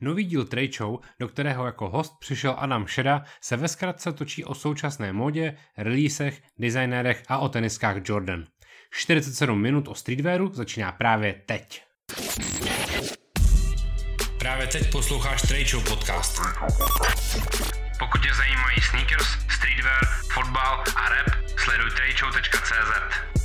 Nový díl Trade Show, do kterého jako host přišel Adam Šeda, se ve zkratce točí o současné módě, releasech, designérech a o teniskách Jordan. 47 minut o streetwearu začíná právě teď. Právě teď posloucháš Trade Show podcast. Pokud tě zajímají sneakers, streetwear, fotbal a rap, sleduj tradeshow.cz.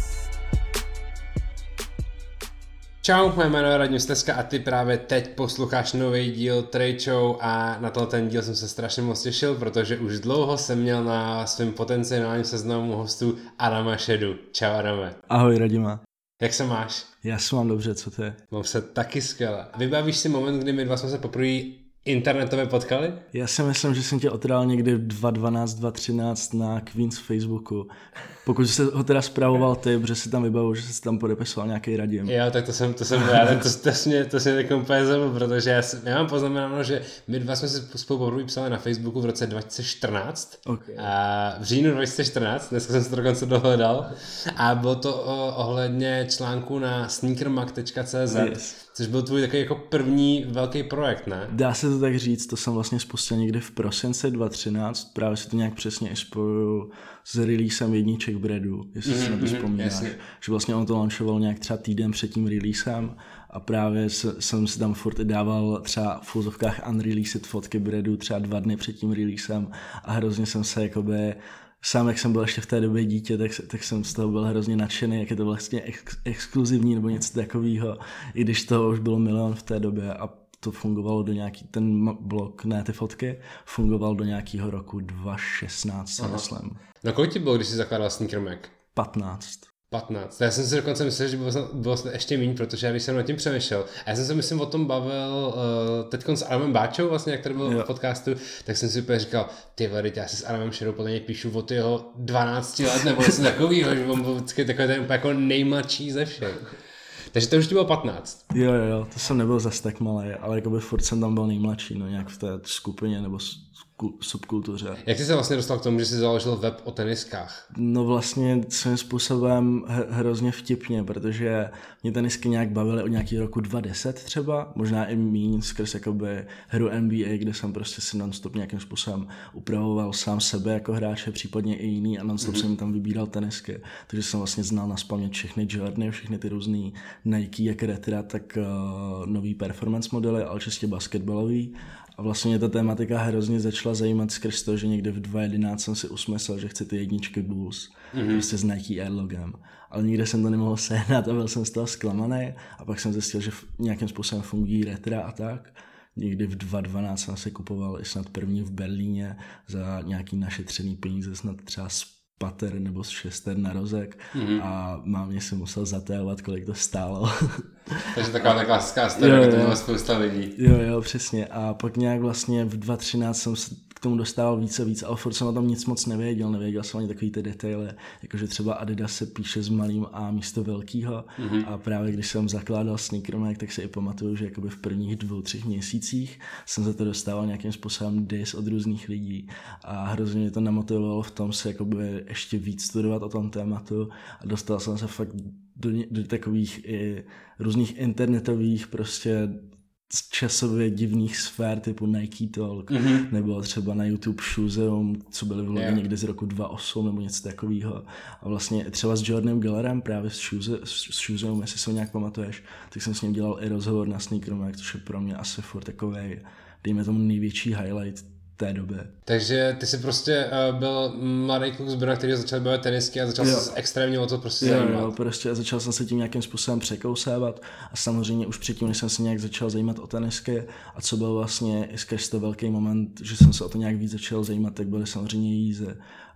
Čau, moje jméno je Radim Steska a ty právě teď posloucháš nový díl Trade Show a na to ten díl jsem se strašně moc těšil, protože už dlouho jsem měl na svém potenciálním seznamu hostů Adama Šedu. Čau Adame. Ahoj Radima. Jak se máš? Já se mám dobře, co ty? Mám se taky skvěle. Vybavíš si moment, kdy my dva jsme se poprvé internetové potkali? Já si myslím, že jsem tě otrál někdy 2012, 2013 na Queens Facebooku. Pokud jsi ho teda zpravoval ty, protože si tam vybavil, že jsi tam podepisoval nějaký radím. Jo, tak to jsem, to jsem já, to, to, to, mě, to mě tak úplně protože já, jsem, já mám poznamenáno, že my dva jsme si spolu poprvé psali na Facebooku v roce 2014. Okay. A v říjnu 2014, dneska jsem se to dokonce dohledal. A bylo to o, ohledně článku na sneakermag.cz. Yes. Což byl tvůj takový jako první velký projekt, ne? Dá se to tak říct, to jsem vlastně spustil někdy v prosince 2013, právě si to nějak přesně i spojuju s releasem jedniček breadu, jestli mm, si na to mhm, vzpomínáš. Mm, že vlastně on to launchoval nějak třeba týden před tím releasem a právě jsem si tam furt dával třeba v fuzovkách unreleased fotky breadu třeba dva dny před tím releasem a hrozně jsem se jakoby sám, jak jsem byl ještě v té době dítě, tak, tak jsem z toho byl hrozně nadšený, jak je to vlastně ex, exkluzivní nebo něco takového, i když toho už bylo milion v té době a to fungovalo do nějaký, ten blok, ne ty fotky, fungoval do nějakého roku 2016, myslím. Na kolik ti bylo, když jsi zakládal Sneaker Mac? 15. 15. Já jsem si dokonce myslel, že bylo, bylo ještě méně, protože já když jsem nad tím přemýšlel, a já jsem se myslím o tom bavil uh, teď s Adamem Báčou, vlastně, jak tady byl jo. v podcastu, tak jsem si úplně říkal, ty vady, já si s Adamem Šerou podle něj píšu od jeho 12 let nebo něco takového, že on byl vždycky takový ten úplně jako nejmladší ze všech. Takže to už ti bylo 15. Jo, jo, jo, to jsem nebyl zas tak malý, ale jakoby furt jsem tam byl nejmladší, no nějak v té skupině nebo subkultuře. Jak jsi se vlastně dostal k tomu, že jsi založil web o teniskách? No vlastně svým způsobem hrozně vtipně, protože mě tenisky nějak bavily od nějakého roku 2010 třeba, možná i míň skrz jakoby hru NBA, kde jsem prostě si nonstop nějakým způsobem upravoval sám sebe jako hráče, případně i jiný a nonstop mm-hmm. jsem tam vybíral tenisky. Takže jsem vlastně znal na všechny Jordany, všechny ty různé Nike, jak retra, tak uh, nový performance modely, ale čistě basketbalový a vlastně mě ta tématika hrozně začala zajímat skrz to, že někde v 2011 jsem si usmyslel, že chci ty jedničky Bulls, mm-hmm. prostě s Nike Airlogem. Ale nikde jsem to nemohl sehnat a byl jsem z toho zklamaný. A pak jsem zjistil, že nějakým způsobem fungují retra a tak. Někdy v 2012 jsem si kupoval i snad první v Berlíně za nějaký našetřený peníze, snad třeba pater nebo z šester na rozek mm-hmm. a mámě si musel zatévat, kolik to stálo. Takže taková ta klasická story, to mělo spousta lidí. Jo, jo, přesně. A pak nějak vlastně v 2013 jsem tomu dostával více a víc, ale furt jsem o tom nic moc nevěděl, nevěděl jsem ani takový ty detaily, jakože třeba Adidas se píše s malým A místo velkýho mm-hmm. a právě když jsem zakládal Sneakermack, tak si i pamatuju, že jakoby v prvních dvou, třech měsících jsem za to dostával nějakým způsobem dis od různých lidí a hrozně mě to namotivovalo v tom se jakoby ještě víc studovat o tom tématu a dostal jsem se fakt do, do takových i různých internetových prostě časově divných sfér typu Nike Talk, mm-hmm. nebo třeba na YouTube Shoezeum, co byly vlogy yeah. někdy z roku 2008 nebo něco takového. A vlastně třeba s Jordanem Gellerem právě s, Shoeze, s Shoezeum, jestli se ho nějak pamatuješ, tak jsem s ním dělal i rozhovor na Sneakermack, což je pro mě asi furt takový, dejme tomu největší highlight té době. Takže ty jsi prostě uh, byl mladý kluk z Brna, který začal bavit tenisky a začal se extrémně o to prostě jo, zajímat. Jo, prostě začal jsem se tím nějakým způsobem překousávat a samozřejmě už předtím, než jsem se nějak začal zajímat o tenisky a co byl vlastně i skrz to velký moment, že jsem se o to nějak víc začal zajímat, tak byly samozřejmě jízy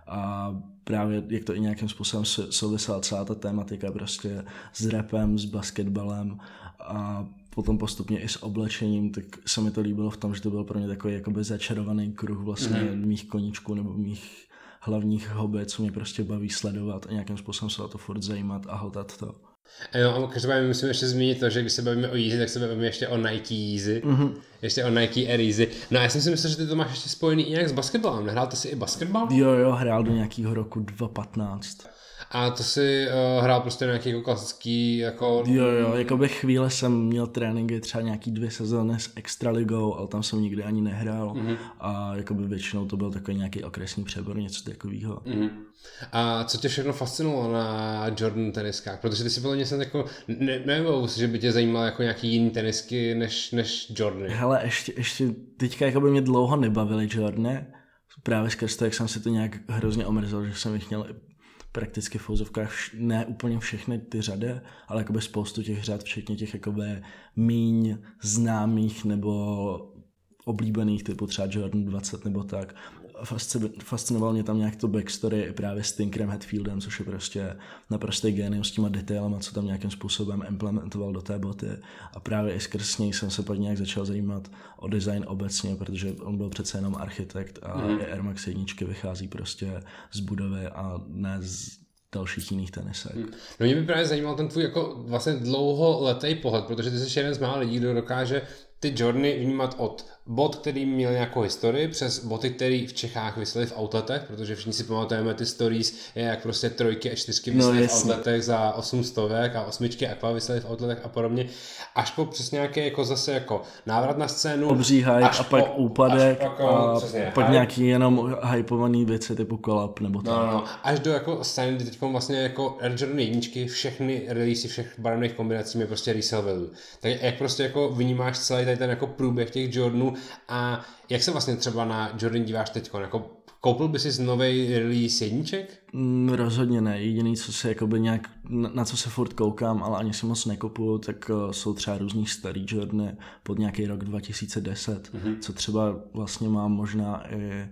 a právě jak to i nějakým způsobem souvisela celá ta tématika prostě s rapem, s basketbalem a potom postupně i s oblečením, tak se mi to líbilo v tom, že to byl pro mě takový jakoby začarovaný kruh vlastně mm-hmm. mých koníčků nebo mých hlavních hobby, co mě prostě baví sledovat a nějakým způsobem se o to furt zajímat a hltat to. Jo, a každopádně musím ještě zmínit to, že když se bavíme o Yeezy, tak se bavíme ještě o Nike Yeezy, mm-hmm. ještě o Nike Air Yeezy. No a já jsem si myslel, že ty to máš ještě spojený i nějak s basketbalem. Nehrál ty si i basketbal? Jo, jo, hrál do nějakého roku 2015. A to si uh, hrál prostě nějaký jako klasický jako... Jo, jo, jako by chvíle jsem měl tréninky třeba nějaký dvě sezóny s Extraligou, ale tam jsem nikdy ani nehrál mm-hmm. a jako by většinou to byl takový nějaký okresní přebor, něco takového. Mm-hmm. A co tě všechno fascinovalo na Jordan teniskách? Protože ty si byl něco jako, ne, nevím, že by tě zajímalo jako nějaký jiný tenisky než, než Jordany. Hele, ještě, ještě teďka jako by mě dlouho nebavily Jordany, právě skrz to, jak jsem si to nějak hrozně omrzl, že jsem jich měl prakticky v fouzovkách ne úplně všechny ty řady, ale jakoby spoustu těch řad, včetně těch jakoby míň známých nebo oblíbených, typu třeba Jordan 20 nebo tak fascinoval mě tam nějak to backstory právě s Tinkerem Hatfieldem, což je prostě naprostý genius s těma detailama, co tam nějakým způsobem implementoval do té boty. A právě i skrz něj jsem se pak nějak začal zajímat o design obecně, protože on byl přece jenom architekt a mm. Air Max jedničky vychází prostě z budovy a ne z dalších jiných tenisek. Hmm. No mě by právě zajímal ten tvůj jako vlastně dlouholetý pohled, protože ty jsi jeden z mála lidí, kdo dokáže ty Jordany vnímat od bot, který měl nějakou historii, přes boty, které v Čechách vysely v outletech, protože všichni si pamatujeme ty stories, je jak prostě trojky a čtyřky vysely no, v outletech za 800 a osmičky aqua vysely v outletech a podobně, až po přes nějaké jako zase jako návrat na scénu. Obří hype a pak po, úpadek pak, a přesně, pak hype. nějaký jenom hypovaný věci typu kolap nebo tak. No, no, no, až do jako scény, kdy teď vlastně jako Air Jordan jedničky, všechny releasy všech barevných kombinací je prostě resell value. Tak jak prostě jako vnímáš celý tady ten jako průběh těch Jordanů a jak se vlastně třeba na Jordan díváš teď? Jako koupil by si nový release jedniček? Mm, rozhodně ne. Jediný, co se jakoby nějak, na, na, co se furt koukám, ale ani si moc nekupuju, tak uh, jsou třeba různý starý Jordany pod nějaký rok 2010, mm-hmm. co třeba vlastně mám možná i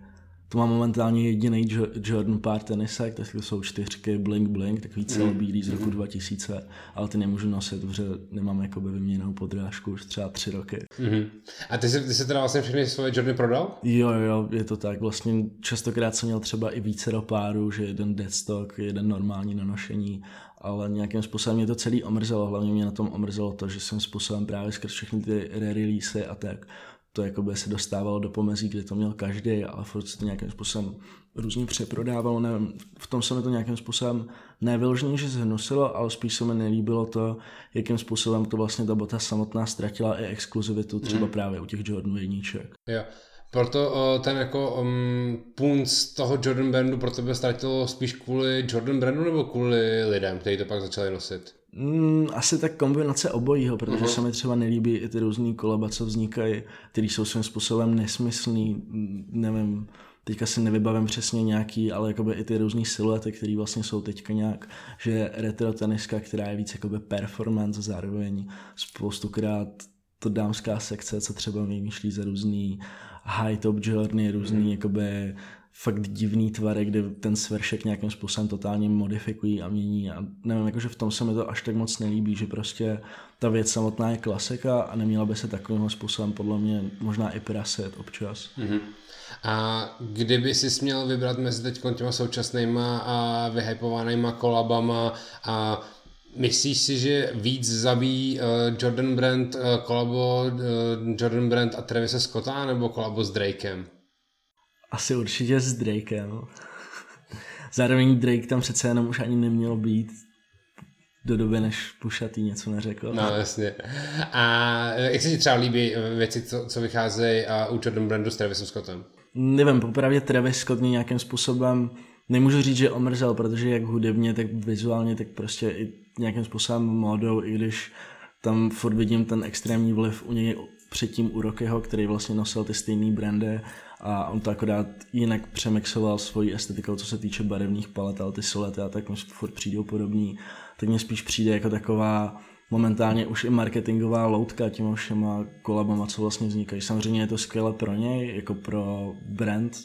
to mám momentálně jediný Jordan pár tenisek, tak to jsou čtyřky Blink Blink, takový mhm. celobílý z roku mm 2000, ale ty nemůžu nosit, protože nemám jakoby vyměněnou podrážku už třeba tři roky. Mm-hmm. A ty jsi, ty jsi teda vlastně všechny svoje Jordany prodal? Jo, jo, je to tak. Vlastně častokrát jsem měl třeba i více do páru, že jeden deadstock, jeden normální na nošení, ale nějakým způsobem mě to celý omrzelo. Hlavně mě na tom omrzelo to, že jsem způsobem právě skrz všechny ty re-release a tak to jako by se dostávalo do pomezí, kde to měl každý, ale furt se to nějakým způsobem různě přeprodávalo, nevím, v tom se mi to nějakým způsobem nevyloženě, že zhnusilo, ale spíš se mi nelíbilo to, jakým způsobem to vlastně ta bota samotná ztratila i exkluzivitu, třeba mm. právě u těch Jordan jedniček. Jo. Proto uh, ten jako um, punc toho Jordan brandu pro tebe ztratilo spíš kvůli Jordan brandu nebo kvůli lidem, kteří to pak začali nosit? Mm, asi tak kombinace obojího, protože uh-huh. se mi třeba nelíbí i ty různé koleba, co vznikají, které jsou svým způsobem nesmyslný, mm, nevím, teďka si nevybavím přesně nějaký, ale jakoby i ty různé siluety, které vlastně jsou teďka nějak, že retro teniska, která je víc jakoby performance, zároveň spoustukrát to dámská sekce, co třeba vymýšlí za různý high top journey, různý mm. jakoby fakt divný tvary, kde ten svršek nějakým způsobem totálně modifikují a mění a nevím, jakože v tom se mi to až tak moc nelíbí, že prostě ta věc samotná je klasika a neměla by se takovým způsobem podle mě možná i prasit občas. Mm-hmm. A kdyby si směl vybrat mezi teď těma současnýma a vyhypovanýma kolabama a Myslíš si, že víc zabíjí uh, Jordan Brand uh, kolabo uh, Jordan Brand a Travis Scotta nebo kolabo s Drakem? Asi určitě s Drakem. Zároveň Drake tam přece jenom už ani nemělo být do doby, než Pušatý něco neřekl. No, jasně. A jak se ti třeba líbí věci, co, co vycházejí u Jordan Brandu s Travisem Scottem? Nevím, popravdě Travis Scott mě nějakým způsobem nemůžu říct, že omrzel, protože jak hudebně, tak vizuálně, tak prostě i nějakým způsobem módou, i když tam furt vidím ten extrémní vliv u něj předtím u Rockyho, který vlastně nosil ty stejné brandy a on to akorát jinak přemixoval svoji estetikou, co se týče barevných palet, ale ty solety a tak mi furt přijdou podobný, tak mně spíš přijde jako taková momentálně už i marketingová loutka těma všema kolabama, co vlastně vznikají. Samozřejmě je to skvěle pro něj, jako pro brand,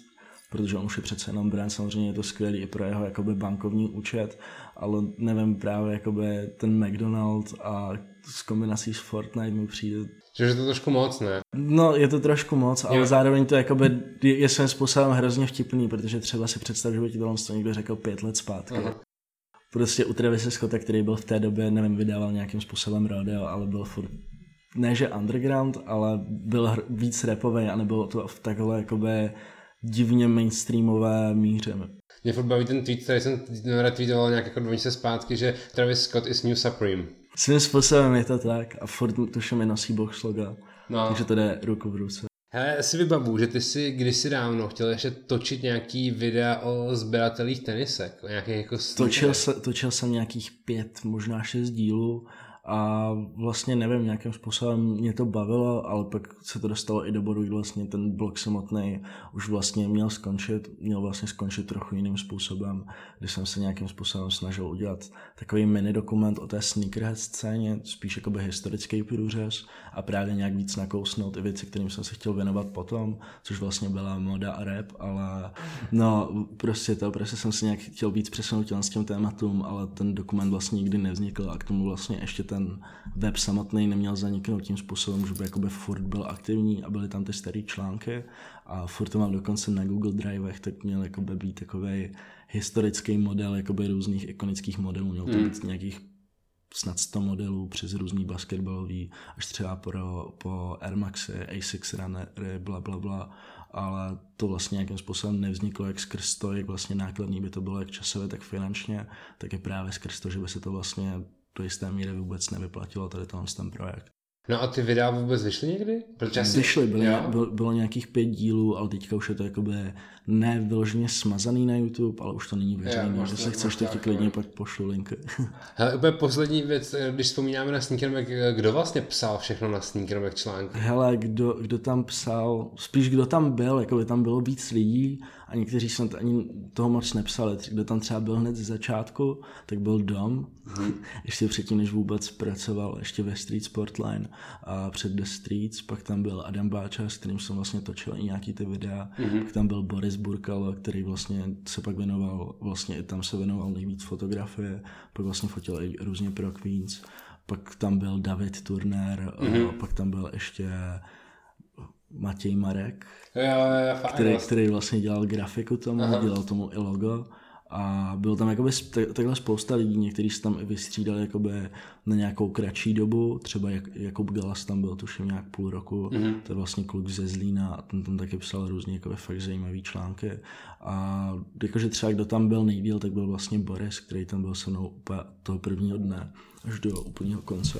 protože on už je přece jenom brand, samozřejmě je to skvělý i pro jeho jakoby bankovní účet, ale nevím právě jakoby ten McDonald a s kombinací s Fortnite mi přijde že je to trošku moc, ne? No, je to trošku moc, ale jo. zároveň to jakoby je, je svým způsobem hrozně vtipný, protože třeba si představ, že by ti tohle někdo řekl pět let zpátky. Uh-huh. Prostě u Travis Scotta, který byl v té době, nevím, vydával nějakým způsobem radio, ale byl furt ne že underground, ale byl hr- víc repový a nebylo to v takhle jakoby divně mainstreamové míře. Mě furt baví ten tweet, který jsem retweetoval nějak jako dva se zpátky, že Travis Scott is new Supreme. Svým způsobem je to tak a furt tuším mi nosí box loga. No. Takže to jde ruku v ruce. Hele, si vybavu, že ty si kdysi dávno chtěl ještě točit nějaký videa o sběratelích tenisek, o nějakých jako točil, se, točil jsem nějakých pět, možná šest dílů a vlastně nevím, nějakým způsobem mě to bavilo, ale pak se to dostalo i do bodu, kdy vlastně ten blog samotný už vlastně měl skončit, měl vlastně skončit trochu jiným způsobem, kdy jsem se nějakým způsobem snažil udělat takový mini dokument o té sneakerhead scéně, spíš jakoby historický průřez a právě nějak víc nakousnout i věci, kterým jsem se chtěl věnovat potom, což vlastně byla moda a rap, ale no prostě to, prostě jsem si nějak chtěl víc přesunout s tím tématům, ale ten dokument vlastně nikdy nevznikl a k tomu vlastně ještě ten web samotný neměl zaniknout tím způsobem, že by jakoby furt byl aktivní a byly tam ty staré články a furt to mám dokonce na Google Drivech, tak měl jakoby být takový historický model jakoby různých ikonických modelů. Měl to mm. být nějakých snad 100 modelů přes různý basketbalový, až třeba pro, po Air Maxy, A6 Runnery, bla, bla, bla, ale to vlastně nějakým způsobem nevzniklo jak skrz to, jak vlastně nákladný by to bylo jak časově, tak finančně, tak je právě skrz to, že by se to vlastně do jisté míry vůbec nevyplatilo tady ten projekt. No a ty videa vůbec vyšly někdy? Protože asi... Vyšly, byly, bylo, bylo nějakých pět dílů, ale teďka už je to jakoby ne vyloženě smazaný na YouTube, ale už to není veřejný. Když se chceš, tak ti klidně pak pošlu linky. Hele, úplně poslední věc, když vzpomínáme na Sneakerback, kdo vlastně psal všechno na Sneakerback články? Hele, kdo, kdo tam psal, spíš kdo tam byl, jako by tam bylo víc lidí a někteří jsem ani toho moc nepsali. Kdo tam třeba byl hned ze začátku, tak byl Dom, hmm. ještě předtím, než vůbec pracoval ještě ve Street Sportline a před The Streets, pak tam byl Adam Báča, s kterým jsem vlastně točil i nějaký ty videa, hmm. pak tam byl Boris Burkal, který vlastně se pak věnoval, vlastně i tam se věnoval nejvíc fotografie, pak vlastně fotil i různě pro Queens, pak tam byl David Turner, mm-hmm. pak tam byl ještě Matěj Marek, jo, jo, jo, který, který vlastně dělal grafiku tomu, Aha. dělal tomu i logo a bylo tam jakoby takhle spousta lidí, někteří se tam i vystřídali jakoby na nějakou kratší dobu, třeba jak, Jakub Galas tam byl tuším nějak půl roku, mm-hmm. to je vlastně kluk ze Zlína a ten tam taky psal různě jakoby fakt zajímavý články a jakože třeba kdo tam byl nejdíl, tak byl vlastně Boris, který tam byl se mnou úplně toho prvního dne až do úplného konce.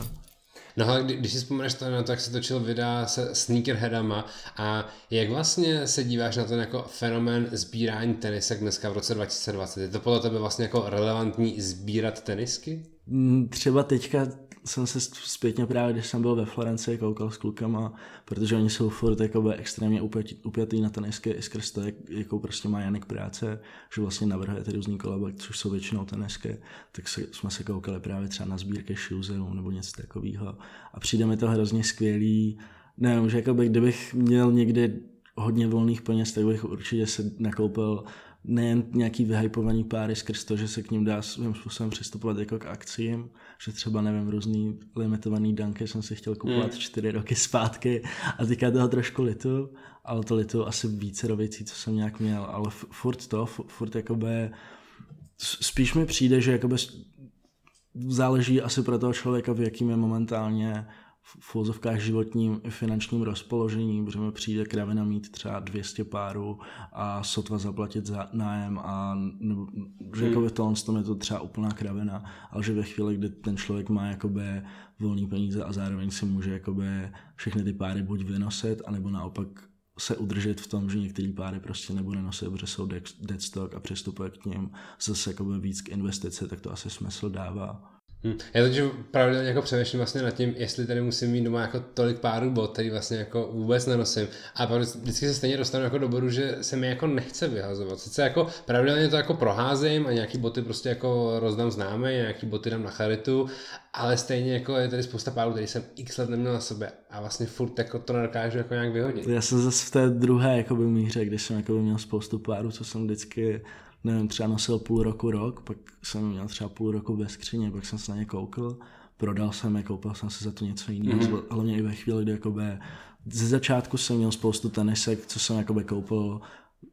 No ale kdy, když si vzpomeneš to na to, jak se točil videa se sneakerheadama a jak vlastně se díváš na ten jako fenomén sbírání tenisek dneska v roce 2020? Je to podle tebe vlastně jako relevantní sbírat tenisky? Mm, třeba teďka jsem se zpětně právě, když jsem byl ve Florencii, koukal s klukama, protože oni jsou furt jakoby extrémně upjatý, na tenisky i skrz to, jak, jakou prostě má Janek práce, že vlastně navrhuje ty různý kolaba, což jsou většinou tenisky, tak se, jsme se koukali právě třeba na sbírky shoezeů nebo něco takového a přijde mi to hrozně skvělý, nevím, že jakoby, kdybych měl někdy hodně volných peněz, tak bych určitě se nakoupil nejen nějaký vyhypovaný páry skrz to, že se k ním dá svým způsobem přistupovat jako k akcím, že třeba nevím, různý limitovaný danky jsem si chtěl kupovat mm. čtyři roky zpátky a teďka toho trošku litu, ale to litu asi více věcí, co jsem nějak měl, ale furt to, furt jakoby spíš mi přijde, že jakoby záleží asi pro toho člověka, v jakým je momentálně v úzovkách životním i finančním rozpoložení, protože mi přijde kravina mít třeba 200 párů a sotva zaplatit za nájem a nebo, že jako hmm. v tom, tom je to třeba úplná kravina, ale že ve chvíli, kdy ten člověk má jakoby volný peníze a zároveň si může jakoby všechny ty páry buď vynosit, anebo naopak se udržet v tom, že některé páry prostě nebude nosit, protože jsou deadstock a přistupuje k ním zase jakoby víc k investice, tak to asi smysl dává. Hmm. Já teď pravidelně jako přemýšlím vlastně nad tím, jestli tady musím mít doma jako tolik párů bot, který vlastně jako vůbec nenosím. A pak vždycky se stejně dostanu jako do bodu, že se mi jako nechce vyhazovat. Sice jako pravidelně to jako proházím a nějaký boty prostě jako rozdám známe, nějaký boty dám na charitu, ale stejně jako je tady spousta párů, který jsem x let neměl na sobě a vlastně furt jako to nedokážu jako nějak vyhodit. Já jsem zase v té druhé jako míře, když jsem jako měl spoustu párů, co jsem vždycky nevím, třeba nosil půl roku, rok, pak jsem měl třeba půl roku ve skříně, pak jsem se na ně koukl, prodal jsem je, koupil jsem si za to něco jiného, mm-hmm. hlavně i ve chvíli, kdy jakoby, ze začátku jsem měl spoustu tenisek, co jsem jakoby koupil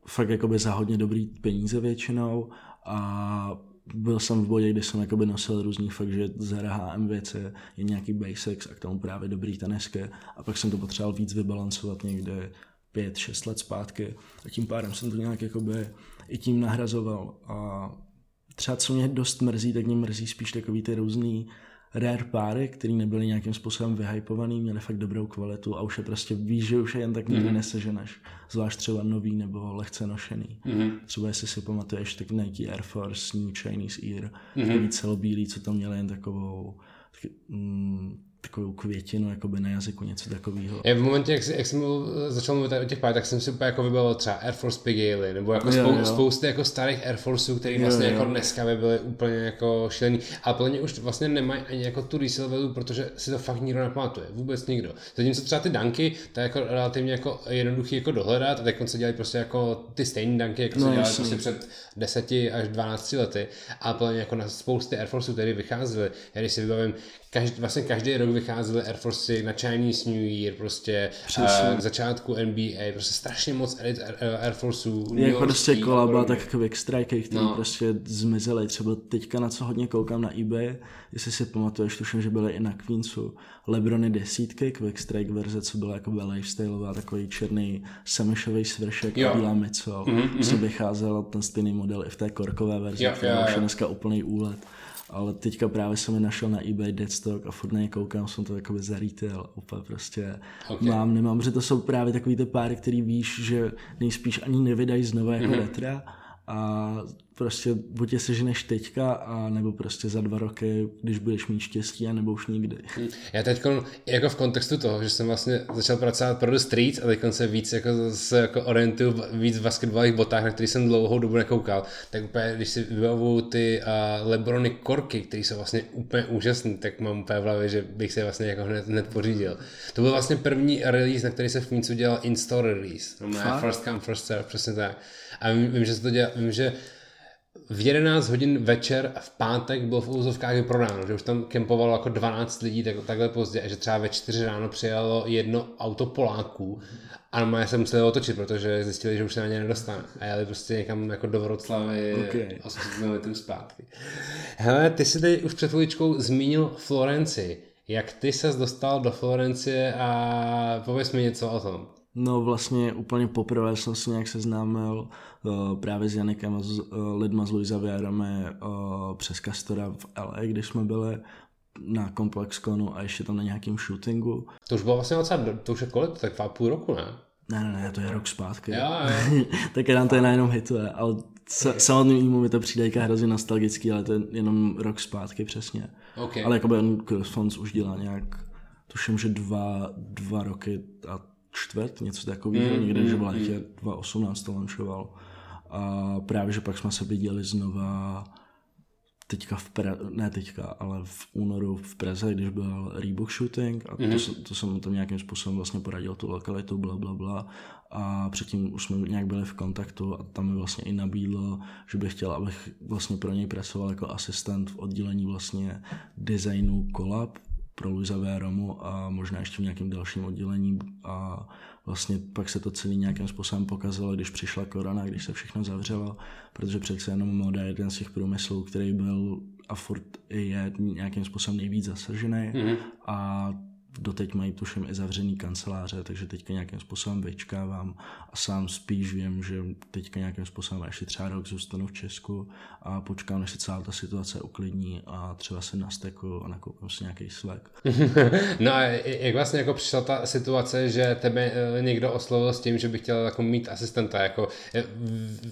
fakt jakoby za hodně dobrý peníze většinou a byl jsem v bodě, kdy jsem jakoby nosil různý fakt, že z HM věci je nějaký basics a k tomu právě dobrý tenisky. A pak jsem to potřeboval víc vybalancovat někde pět, šest let zpátky. A tím pádem jsem to nějak jakoby i tím nahrazoval a třeba co mě dost mrzí, tak mě mrzí spíš takový ty různý rare páry, který nebyly nějakým způsobem vyhypovaný, měli fakt dobrou kvalitu a už je prostě víš, že už je jen tak nikdy mm-hmm. neseženeš. Zvlášť třeba nový nebo lehce nošený. Mm-hmm. Třeba jestli si pamatuješ, tak Nike Air Force, New Chinese Ear, mm-hmm. celobílý, co tam měli jen takovou tak, mm, takovou květinu jakoby na jazyku, něco takového. Já v momentě, jak, jak jsem začal mluvit o těch pár, tak jsem si úplně jako vybavil třeba Air Force Pigaily, nebo jako spou, jo. spousty jako starých Air Forceů, které vlastně jo, jo. jako dneska by byly úplně jako šílený. A plně už vlastně nemají ani jako tu resale value, protože si to fakt nikdo nepamatuje, vůbec nikdo. Zatímco třeba ty danky, to je jako relativně jako jednoduchý jako dohledat a teď se dělají prostě jako ty stejné danky, jako no, se dělali prostě před 10 až 12 lety a plně jako na spousty Air Forceů, které vycházely. Já když si vybavím, každý, vlastně každý rok vycházely Air Force na Chinese New Year, prostě uh, k začátku NBA, prostě strašně moc Air, Air Forceů. Jako prostě kolaba, tak Quick Strike, který no. prostě zmizely. Třeba teďka na co hodně koukám na eBay, jestli si pamatuješ, tuším, že byly i na Queensu, Lebrony desítky, Quick Strike verze, co byla jako lifestyleová, takový černý semišový svršek jo. a bílá micel. Mm-hmm. Co vycházel ten stejný model i v té korkové verzi, jo, která jo, už je dneska úplný úlet ale teďka právě jsem mi našel na eBay Deadstock a furt na ně koukám, jsem to jakoby za retail, úplně prostě okay. mám, nemám, že to jsou právě takový ty páry, který víš, že nejspíš ani nevydají znova jako mm-hmm. retra a prostě buď je seženeš teďka, a nebo prostě za dva roky, když budeš mít štěstí, a nebo už nikdy. Hm. Já teď jako v kontextu toho, že jsem vlastně začal pracovat pro The Streets a teď se víc jako, se jako orientuju víc v basketbalových botách, na který jsem dlouhou dobu nekoukal, tak úplně, když si vybavuju ty uh, Lebrony korky, které jsou vlastně úplně úžasné, tak mám úplně v hlavě, že bych se vlastně jako hned, hned pořídil. To byl vlastně první release, na který se v Queensu dělal in-store release. No, first come, first serve, přesně tak. A vím, vím, že se to dělá, vím, že v 11 hodin večer v pátek bylo v úzovkách vyprodáno, že už tam kempovalo jako 12 lidí tak, takhle pozdě a že třeba ve 4 ráno přijalo jedno auto Poláků a normálně se museli otočit, protože zjistili, že už se na ně nedostane a jeli prostě někam jako do Vroclavy okay. 800 km zpátky. Hele, ty jsi tady už před chvíličkou zmínil Florenci. Jak ty ses dostal do Florencie a pověs mi něco o tom. No vlastně úplně poprvé jsem se nějak seznámil uh, právě s Janikem a s uh, lidma z Luisa Viarame uh, přes Castora v LA, když jsme byli na Complexconu a ještě tam na nějakém shootingu. To už bylo vlastně docela, to už je kolik, tak dva půl roku, ne? Ne, ne, ne, to je rok zpátky. Jo, jo. tak nám to je najednou hituje, ale samotnému mi to přijde jako hrozně nostalgický, ale to je jenom rok zpátky přesně. Okay. Ale jako on Fons už dělá nějak, tuším, že dva, dva roky a čtvrt, něco takového, mm, někde, mm, že v létě 2018 to launchoval. A právě, že pak jsme se viděli znova teďka v pre, ne teďka, ale v únoru v Praze, když byl Reebok shooting a mm-hmm. to, to jsem tam nějakým způsobem vlastně poradil tu lokalitu, bla, bla, bla. A předtím už jsme nějak byli v kontaktu a tam mi vlastně i nabídlo, že bych chtěl, abych vlastně pro něj pracoval jako asistent v oddělení vlastně designu Collab, pro Luisa Véromu a možná ještě v nějakém dalším oddělení a vlastně pak se to celý nějakým způsobem pokazalo, když přišla korona, když se všechno zavřelo, protože přece jenom moda je jeden z těch průmyslů, který byl a furt je nějakým způsobem nejvíc zasažený mm-hmm. a doteď mají tuším i zavřený kanceláře, takže teďka nějakým způsobem vyčkávám a sám spíš vím, že teďka nějakým způsobem ještě třeba rok zůstanu v Česku a počkám, než se celá ta situace uklidní a třeba se nasteku a nakoupím si nějaký svek. no a jak vlastně jako přišla ta situace, že tebe eh, někdo oslovil s tím, že by chtěl jako mít asistenta, jako eh,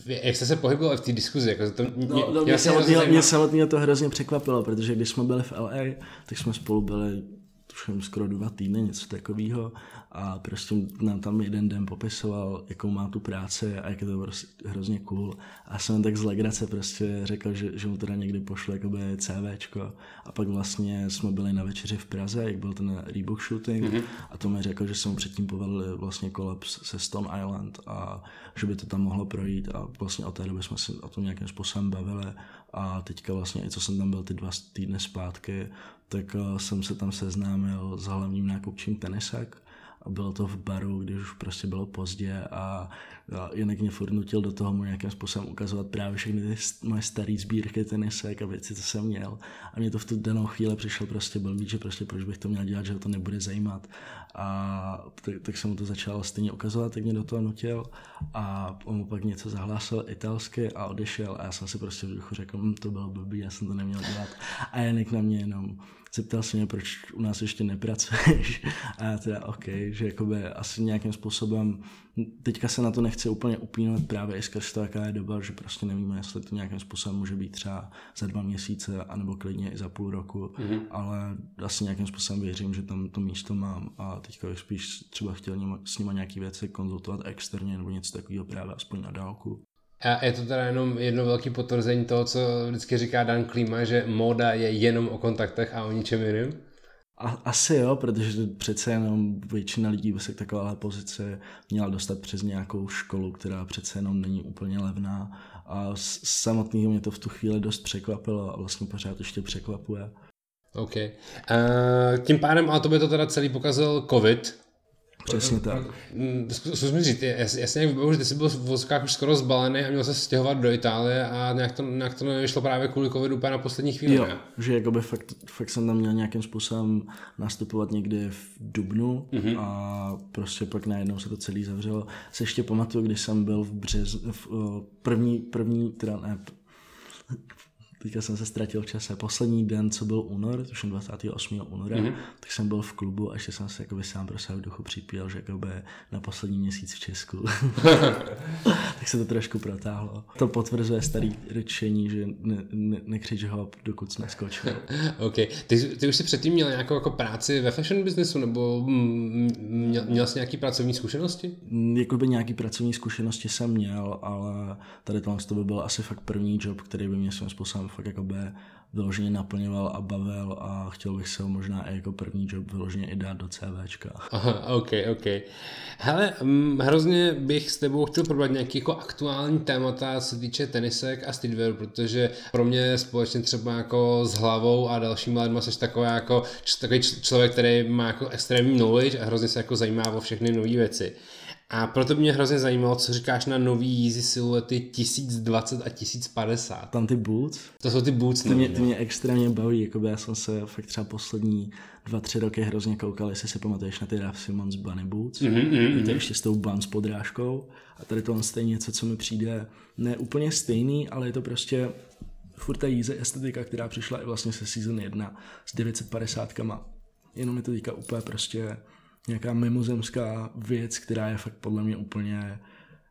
jak jste se pohyboval v té diskuzi? Jako to, mě, no, no, mě, samotný, mě samotně to hrozně překvapilo, protože když jsme byli v LA, tak jsme spolu byli tuším skoro dva týdny, něco takového a prostě nám tam jeden den popisoval, jakou má tu práci a jak je to prostě hrozně cool. A jsem tak z legrace prostě řekl, že, že mu teda někdy pošle jakoby CVčko a pak vlastně jsme byli na večeři v Praze, jak byl ten Reebok shooting. Mm-hmm. a to mi řekl, že jsem mu předtím povedl vlastně kolaps se Stone Island a že by to tam mohlo projít. A vlastně od té doby jsme se o tom nějakým způsobem bavili. A teďka vlastně i co jsem tam byl ty dva týdny zpátky, tak eh, jsem se tam seznámil s hlavním nákupčím tenisek a bylo to v baru, když už prostě bylo pozdě a, a Janek mě furt nutil do toho mu nějakým způsobem ukazovat právě všechny ty moje staré sbírky tenisek a věci, co jsem měl. A mě to v tu danou chvíli přišel prostě blbý, že prostě proč bych to měl dělat, že ho to nebude zajímat. A tak, tak jsem mu to začal stejně ukazovat, tak mě do toho nutil a on mu pak něco zahlásil italsky a odešel a já jsem si prostě v duchu řekl, hm, to bylo blbý, já jsem to neměl dělat. A Janek na mě jenom zeptal se mě, proč u nás ještě nepracuješ. A já teda OK, že jakoby asi nějakým způsobem, teďka se na to nechce úplně upínat právě i skrz to, jaká je doba, že prostě nevíme, jestli to nějakým způsobem může být třeba za dva měsíce, anebo klidně i za půl roku, mm-hmm. ale asi nějakým způsobem věřím, že tam to místo mám a teďka bych spíš třeba chtěl s nima nějaké věci konzultovat externě nebo něco takového právě aspoň na dálku. A je to teda jenom jedno velké potvrzení toho, co vždycky říká Dan Klima, že móda je jenom o kontaktech a o ničem jiném? A, asi jo, protože přece jenom většina lidí by se k takovéhle pozice měla dostat přes nějakou školu, která přece jenom není úplně levná. A samotného mě to v tu chvíli dost překvapilo a vlastně pořád ještě překvapuje. OK. Uh, tím pádem, a to by to teda celý pokazal covid, Přesně tak. Mm, zkus mi říct, jasně jak vybavu, že ty jsi byl v vozkách už skoro zbalený a měl se stěhovat do Itálie a nějak to, nějak to nevyšlo právě kvůli covidu úplně na poslední chvíli. Jo, ne? že jakoby fakt, fakt jsem tam měl nějakým způsobem nastupovat někdy v Dubnu mm-hmm. a prostě pak najednou se to celý zavřelo. Se ještě pamatuju, když jsem byl v břez, v, první, první, teda ne, teďka jsem se ztratil v čase. Poslední den, co byl únor, tuším 28. února, mm-hmm. tak jsem byl v klubu a ještě jsem se jakoby sám pro sebe v duchu připíjel, že jakoby na poslední měsíc v Česku. tak se to trošku protáhlo. To potvrzuje starý řečení, že ne, ne, nekřič ho, dokud neskočil. OK. Ty, ty už jsi předtím měl nějakou jako práci ve fashion businessu, nebo měl, měl jsi nějaký pracovní zkušenosti? Jakoby nějaký pracovní zkušenosti jsem měl, ale tady to by byl asi fakt první job, který by mě svým způsobem fakt jako by vyloženě naplňoval a bavil a chtěl bych se ho možná i jako první job vyloženě i dát do CVčka. Aha, ok, ok. Hele, hm, hrozně bych s tebou chtěl probrat nějaký jako aktuální témata, co se týče tenisek a streetwear, protože pro mě společně třeba jako s hlavou a dalšíma lidma jsi takový jako takový člověk, který má jako extrémní knowledge a hrozně se jako zajímá o všechny nové věci. A proto mě hrozně zajímalo, co říkáš na nový Yeezy siluety 1020 a 1050. Tam ty boots? To jsou ty boots. Ty mě, ty mě extrémně baví, jakoby já jsem se fakt třeba poslední dva, tři roky hrozně koukal, jestli si pamatuješ na ty Raf Simons Bunny Boots. Mm-hmm, mm-hmm. To ještě s tou Buns podrážkou. A tady to je něco, co mi přijde ne úplně stejný, ale je to prostě furt ta Yeezy estetika, která přišla i vlastně se season 1 s 950 kama. Jenom je to teďka úplně prostě nějaká mimozemská věc, která je fakt podle mě úplně,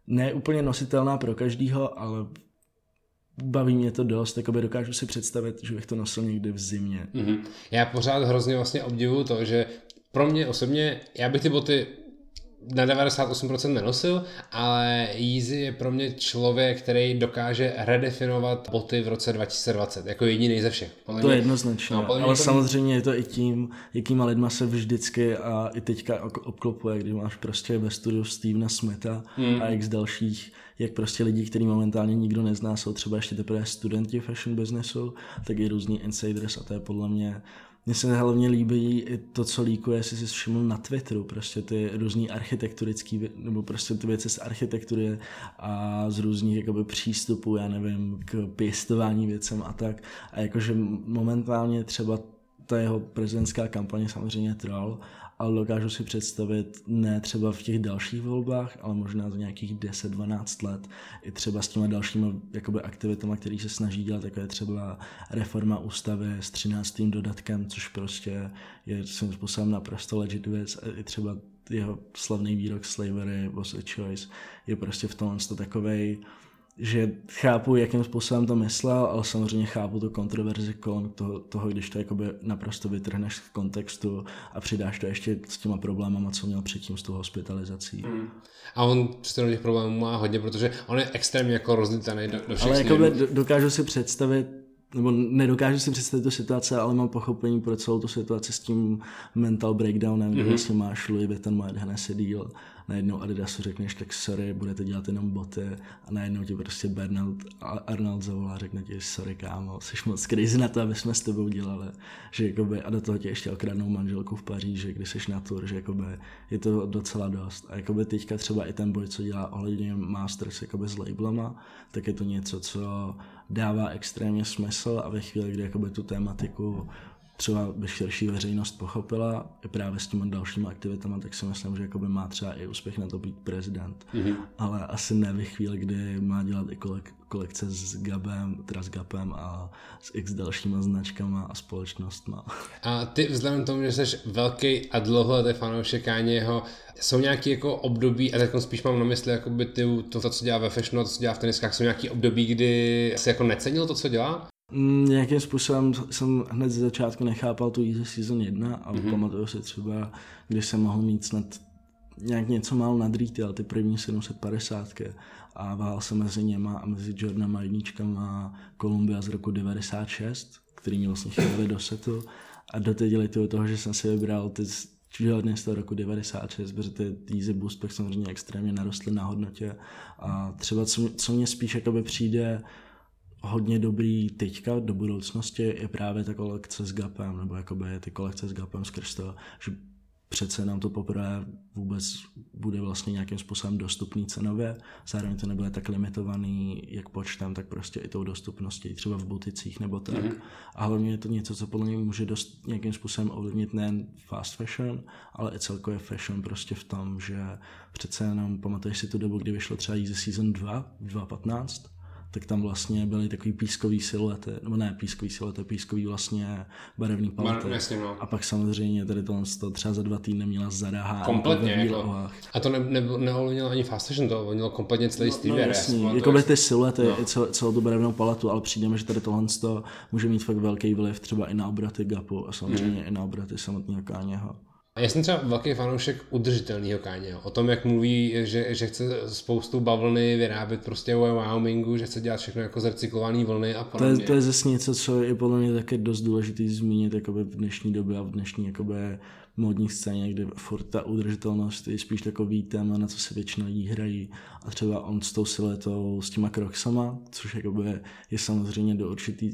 ne úplně nositelná pro každýho, ale baví mě to dost, jakoby dokážu si představit, že bych to nosil někdy v zimě. Mm-hmm. Já pořád hrozně vlastně obdivuju to, že pro mě osobně, já bych ty boty na 98% nenosil, ale Yeezy je pro mě člověk, který dokáže redefinovat boty v roce 2020, jako jediný ze všech. Podle to je jednoznačně, no, ale to... samozřejmě je to i tím, jakýma lidma se vždycky a i teďka obklopuje, když máš prostě ve studiu Stevena Smitha hmm. a x dalších, jak prostě lidi, který momentálně nikdo nezná, jsou třeba ještě teprve studenti fashion businessu, tak i různí insiders a to je podle mě mně se hlavně líbí i to, co líkuje, jestli jsi všiml na Twitteru, prostě ty různý architekturický, nebo prostě ty věci z architektury a z různých jakoby přístupů, já nevím, k pěstování věcem a tak. A jakože momentálně třeba ta jeho prezidentská kampaně samozřejmě troll, ale dokážu si představit ne třeba v těch dalších volbách, ale možná za nějakých 10-12 let i třeba s těma dalšími jakoby, aktivitami, který se snaží dělat, jako je třeba reforma ústavy s 13. dodatkem, což prostě je svým způsobem naprosto legit věc, i třeba jeho slavný výrok slavery was a choice je prostě v tomhle takovej že chápu, jakým způsobem to myslel, ale samozřejmě chápu tu kontroverzi kolem toho, toho když to jakoby naprosto vytrhneš z kontextu a přidáš to ještě s těma problémama, co měl předtím s tou hospitalizací. Mm. A on přesto těch problémů má hodně, protože on je extrémně jako rozlítaný do, do všech Ale jakoby dokážu si představit, nebo nedokážu si představit tu situaci, ale mám pochopení pro celou tu situaci s tím mental breakdownem, mm-hmm. kdy mhm. vlastně máš Louis Vuitton Moet Hennessy deal najednou Adidasu řekneš, tak sorry, budete dělat jenom boty a najednou ti prostě Bernard Arnold zavolá, řekne ti, sorry kámo, jsi moc crazy na to, aby jsme s tebou dělali, že jakoby, a do toho tě ještě okradnou manželku v Paříži, když jsi na tour, že jakoby, je to docela dost. A jakoby teďka třeba i ten boj, co dělá ohledně Masters jakoby s labelama, tak je to něco, co dává extrémně smysl a ve chvíli, kdy tu tématiku třeba by širší veřejnost pochopila i právě s těmi dalšími aktivitami, tak si myslím, že jakoby má třeba i úspěch na to být prezident. Mm-hmm. Ale asi ne ve chvíli, kdy má dělat i kolek, kolekce s Gabem, teda s Gapem a s x dalšíma značkama a společnostma. A ty vzhledem k tomu, že jsi velký a dlouholetý fanoušek Kanyeho, jsou nějaké jako období, a teď spíš mám na mysli by ty, to, to, co dělá ve fashionu a to, co dělá v teniskách, jsou nějaké období, kdy se jako necenil to, co dělá? Nějakým způsobem jsem hned ze začátku nechápal tu Easy Season 1 a mm-hmm. pamatuju si třeba, když jsem mohl mít snad nějak něco málo nad retail, ty první 750 a vál jsem mezi něma a mezi Jordanama jedničkama Columbia z roku 96, který mě vlastně chvíli do setu a doteď to toho, že jsem si vybral ty Jordany z toho roku 96, protože ty Easy Boost pak samozřejmě extrémně narostly na hodnotě a třeba co, co mě spíš jakoby přijde hodně dobrý teďka do budoucnosti je právě ta kolekce s Gapem, nebo jakoby ty kolekce s Gapem skrz to, že přece nám to poprvé vůbec bude vlastně nějakým způsobem dostupný cenově, zároveň to nebude tak limitovaný jak počtem, tak prostě i tou dostupností, třeba v buticích nebo tak. Mm-hmm. A hlavně je to něco, co podle mě může dost nějakým způsobem ovlivnit nejen fast fashion, ale i celkově fashion prostě v tom, že přece jenom pamatuješ si tu dobu, kdy vyšlo třeba Easy Season 2, 2015, tak tam vlastně byly takový pískový siluety, nebo ne pískový siluety, pískový vlastně barevný palety. Jasně, no. A pak samozřejmě tady to, to třeba za dva týdny měla Zara Kompletně, jako, a to ne, ne, neovlivnilo ani fast fashion, to ovlivnilo kompletně celý styl. No, no jasný, jako by ty siluety, no. celou, celou tu barevnou paletu, ale přijdeme, že tady tohle může mít fakt velký vliv třeba i na obraty Gapu a samozřejmě hmm. i na obraty samotného Káněho. Já jsem třeba velký fanoušek udržitelného káně. O tom, jak mluví, že, že chce spoustu bavlny vyrábět prostě ve Wyomingu, že chce dělat všechno jako zrecyklované vlny a podobně. To je, to je zase něco, co je podle mě také dost důležité zmínit jakoby v dnešní době a v dnešní jakoby modní scéně, kde furt ta udržitelnost je spíš takový téma, na co se většinou lidí hrají. A třeba on s tou siletou, s těma kroxama, což jakoby je samozřejmě do určitý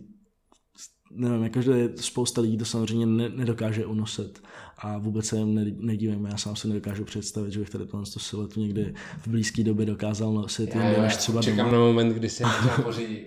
nevím, jakože spousta lidí to samozřejmě nedokáže unosit a vůbec se jim nedívejme, já sám si nedokážu představit, že bych tady tohle siluetu někdy v blízké době dokázal nosit já, jen než třeba čekám doma. na moment, kdy si pořídí.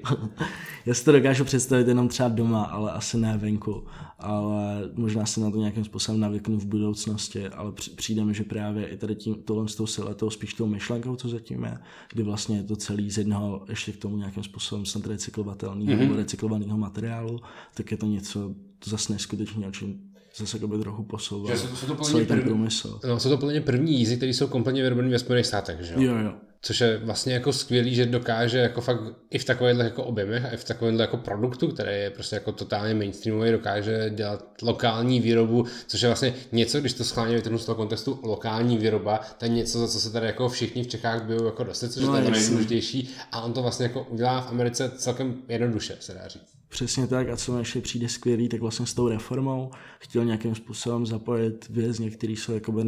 já si to dokážu představit jenom třeba doma, ale asi ne venku. Ale možná se na to nějakým způsobem navyknu v budoucnosti, ale přijde mi, že právě i tady tím, tohle s tou siluetou, spíš tou myšlenkou, co zatím je, kdy vlastně je to celý z jednoho ještě k tomu nějakým způsobem snad recyklovatelného mm-hmm. nebo recyklovaného materiálu, tak je to něco zase neskutečně, o čem zase by trochu posouvá jsou to, jsou to celý ten průmysl. No, jsou to plně první jízdy, které jsou kompletně vyrobené ve Spojených státech, že jo? Jo, jo. Což je vlastně jako skvělý, že dokáže jako fakt i v takovýchhle jako objemech a i v takovémhle jako produktu, který je prostě jako totálně mainstreamový, dokáže dělat lokální výrobu, což je vlastně něco, když to schválně vytrhnu z toho kontextu, lokální výroba, to je něco, za co se tady jako všichni v Čechách bijou jako dost, což no, je to nejdůležitější a on to vlastně jako udělá v Americe celkem jednoduše, se dá říct. Přesně tak a co ještě přijde skvělý, tak vlastně s tou reformou chtěl nějakým způsobem zapojit vězně, kteří jsou jakoby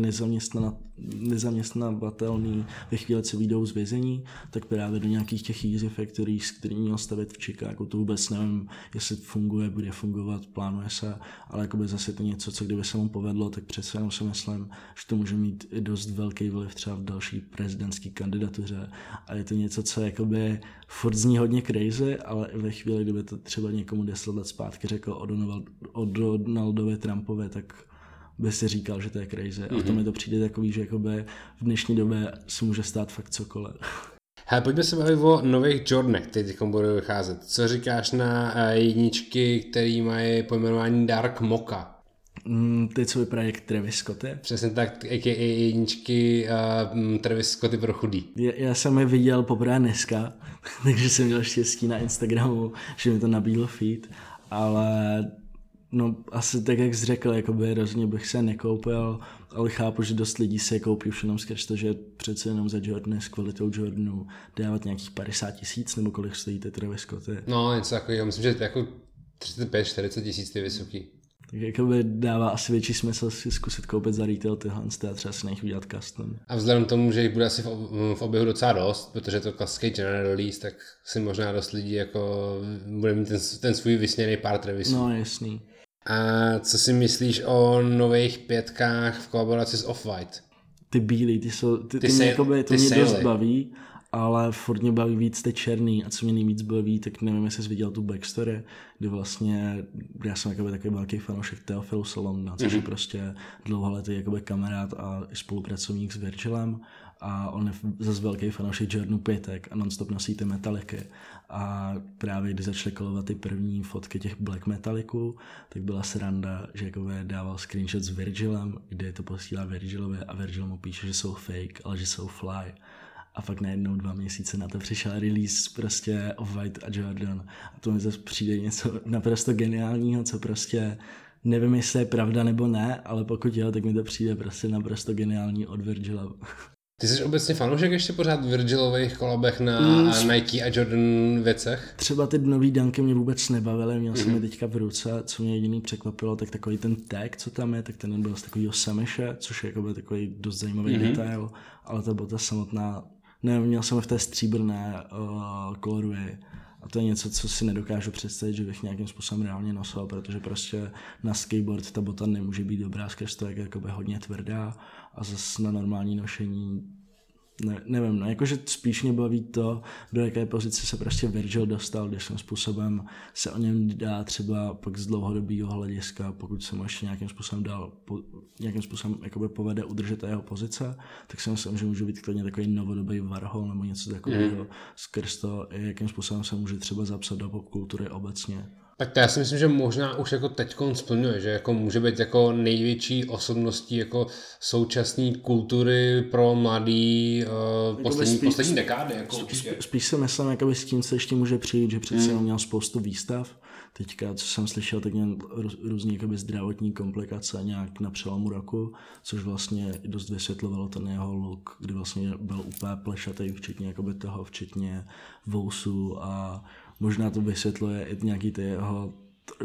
nezaměstnavatelný ve chvíli, co vyjdou z vězení, tak právě do nějakých těch easy factories, který měl stavit v Chicagu. To vůbec nevím, jestli funguje, bude fungovat, plánuje se, ale jakoby zase to něco, co kdyby se mu povedlo, tak přece jenom si myslím, že to může mít i dost velký vliv třeba v další prezidentské kandidatuře a je to něco, co jakoby furt zní hodně crazy, ale ve chvíli, kdyby to třeba někomu deset let zpátky řekl o, Donald, o Donaldovi Trumpovi, tak by si říkal, že to je crazy. Mm-hmm. A v tom mhm. mi to přijde takový, že jakoby v dnešní době se může stát fakt cokoliv. Hele, pojďme se bavit o nových Jordanech, které teď budou vycházet. Co říkáš na eh, jedničky, které mají pojmenování Dark Mocha? Mm, ty, co vypadají jak Travis Scotty. Přesně tak, a.k.a. jedničky uh, Travis Scotty pro chudý. Já, já jsem je viděl poprvé dneska, takže jsem měl štěstí na Instagramu, že mi to nabídl feed, ale no asi tak, jak jsi řekl, jakoby rozhodně bych se nekoupil, ale chápu, že dost lidí se koupí už jenom skrz to, že přece jenom za Jordany s kvalitou Jordanu dávat nějakých 50 tisíc, nebo kolik stojí ty Travis Scotty. No, něco takového, myslím, že jako 35-40 tisíc ty vysoký. Tak jakoby dává asi větší smysl si zkusit koupit za retail tyhle a třeba si nech udělat custom. A vzhledem k tomu, že jich bude asi v oběhu docela dost, protože to klasický general release, tak si možná dost lidí jako bude mít ten, ten svůj vysněný pár Travisů. No jasný. A co si myslíš o nových pětkách v kolaboraci s Off-White? Ty bílý, ty jsou, ty, ty, ty, mě, jakoby, to ty mě dost baví, ale furt mě baví víc ty černý a co mě nejvíc baví, tak nevím, jestli jsi viděl tu backstory, kdy vlastně, já jsem jakoby takový velký fanoušek Teofilu Solomna, což mm-hmm. je mhm. prostě dlouholetý jakoby kamarád a spolupracovník s Virgilem a on je zase velký fanoušek Jordanu pětek a nonstop nosí ty metaliky a právě když začaly kolovat ty první fotky těch black metaliků, tak byla sranda, že jakoby dával screenshot s Virgilem, kde to posílá Virgilovi a Virgil mu píše, že jsou fake, ale že jsou fly a pak najednou dva měsíce na to přišel release prostě of White a Jordan a to mi zase přijde něco naprosto geniálního, co prostě nevím, jestli je pravda nebo ne, ale pokud jo, tak mi to přijde prostě naprosto geniální od Virgila. Ty jsi obecně fanoušek ještě pořád Virgilových kolabech na mm, Nike a Jordan věcech? Třeba ty nový danky mě vůbec nebavily, měl mm-hmm. jsem je mhm. teďka v ruce, co mě jediný překvapilo, tak takový ten tag, co tam je, tak ten byl z takového semeše, což je jako takový dost zajímavý mm-hmm. detail, ale ta bota samotná ne, měl jsem v té stříbrné uh, koloruje. A to je něco, co si nedokážu představit, že bych nějakým způsobem reálně nosil, protože prostě na skateboard ta bota nemůže být dobrá skrz to, jak je hodně tvrdá a zase na normální nošení ne, nevím, no, jakože spíš mě baví to, do jaké pozice se prostě Virgil dostal, když jsem způsobem se o něm dá třeba pak z dlouhodobého hlediska, pokud se mu ještě nějakým způsobem dál, po, nějakým způsobem jakoby povede udržet jeho pozice, tak si myslím, že může být klidně takový novodobý Warhol nebo něco takového, mm. skrz to, jakým způsobem se může třeba zapsat do popkultury obecně. Tak to já si myslím, že možná už jako teď splňuje, že jako může být jako největší osobností jako současné kultury pro mladý uh, poslední, spíš, poslední dekády. Jako spíš, spíš si myslím, jakoby s tím se ještě může přijít, že přece hmm. měl spoustu výstav. Teďka, co jsem slyšel, tak měl různé jakoby zdravotní komplikace nějak na přelomu roku, což vlastně dost vysvětlovalo ten jeho look, kdy vlastně byl úplně plešatý, včetně jakoby toho, včetně vousů a možná to vysvětluje i nějaký ty jeho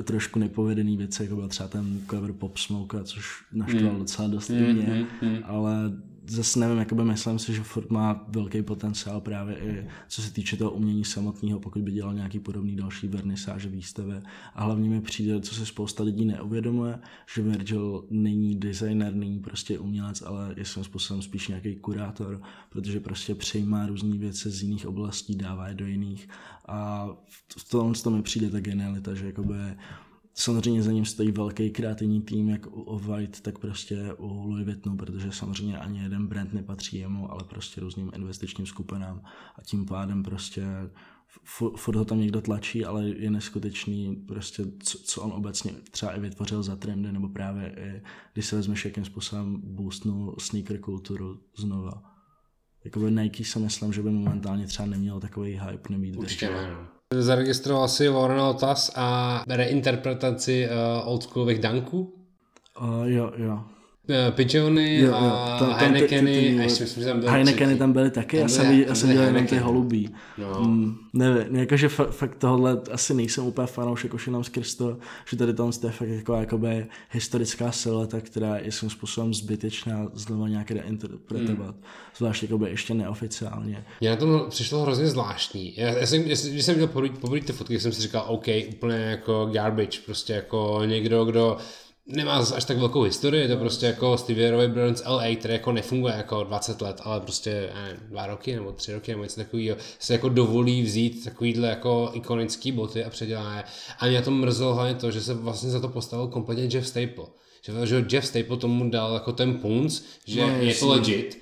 trošku nepovedený věci, jako byl třeba ten cover Pop Smoke, což naštval mm. docela dost mm, mě, mm, mm. ale zase nevím, jakoby myslím si, že Ford má velký potenciál právě i co se týče toho umění samotného, pokud by dělal nějaký podobný další vernisáže výstavy. A hlavně mi přijde, co se spousta lidí neuvědomuje, že Virgil není designer, není prostě umělec, ale je svým způsobem spíš nějaký kurátor, protože prostě přejímá různé věci z jiných oblastí, dává je do jiných. A v tom, to mi přijde ta genialita, že jakoby Samozřejmě za ním stojí velký kreativní tým, jak u White, tak prostě u Louis Vuittonu, protože samozřejmě ani jeden brand nepatří jemu, ale prostě různým investičním skupinám a tím pádem prostě furt ho tam někdo tlačí, ale je neskutečný prostě, co, co on obecně třeba i vytvořil za trendy, nebo právě i, když se vezmeš, jakým způsobem boostnul sneaker kulturu znova. Jakoby Nike si myslím, že by momentálně třeba neměl takový hype nebýt. Určitě ne. Zaregistroval si Warren Otas a reinterpretaci uh, oldschoolových danků? Uh, jo, jo. Eh, Pigeony jo, a tam, tam Heinekeny, a ještě myslím, že tam byly Heinekeny tam byly taky, já jsem, já jsem dělal jenom ty holubí. No. Mm, nevím, jakože fa- fakt tohle asi nejsem úplně fanoušek jenom skrz to, že tady tam je fakt jako jakoby historická silueta, která je svým způsobem zbytečná znova nějak reinterpretovat, mm. zvlášť jakoby ještě neoficiálně. Mně na tom přišlo hrozně zvláštní. Já, já jsem, když jsem měl poblít ty fotky, jsem si říkal, OK, úplně jako garbage, prostě jako někdo, kdo nemá až tak velkou historii, je to prostě jako Stevie Ray Burns LA, který jako nefunguje jako 20 let, ale prostě ne, dva roky nebo tři roky nebo něco takového, se jako dovolí vzít takovýhle jako ikonický boty a předělá je. A mě to mrzelo hlavně to, že se vlastně za to postavil kompletně Jeff Staple. Že, že Jeff Staple tomu dal jako ten punc, že no, je to legit,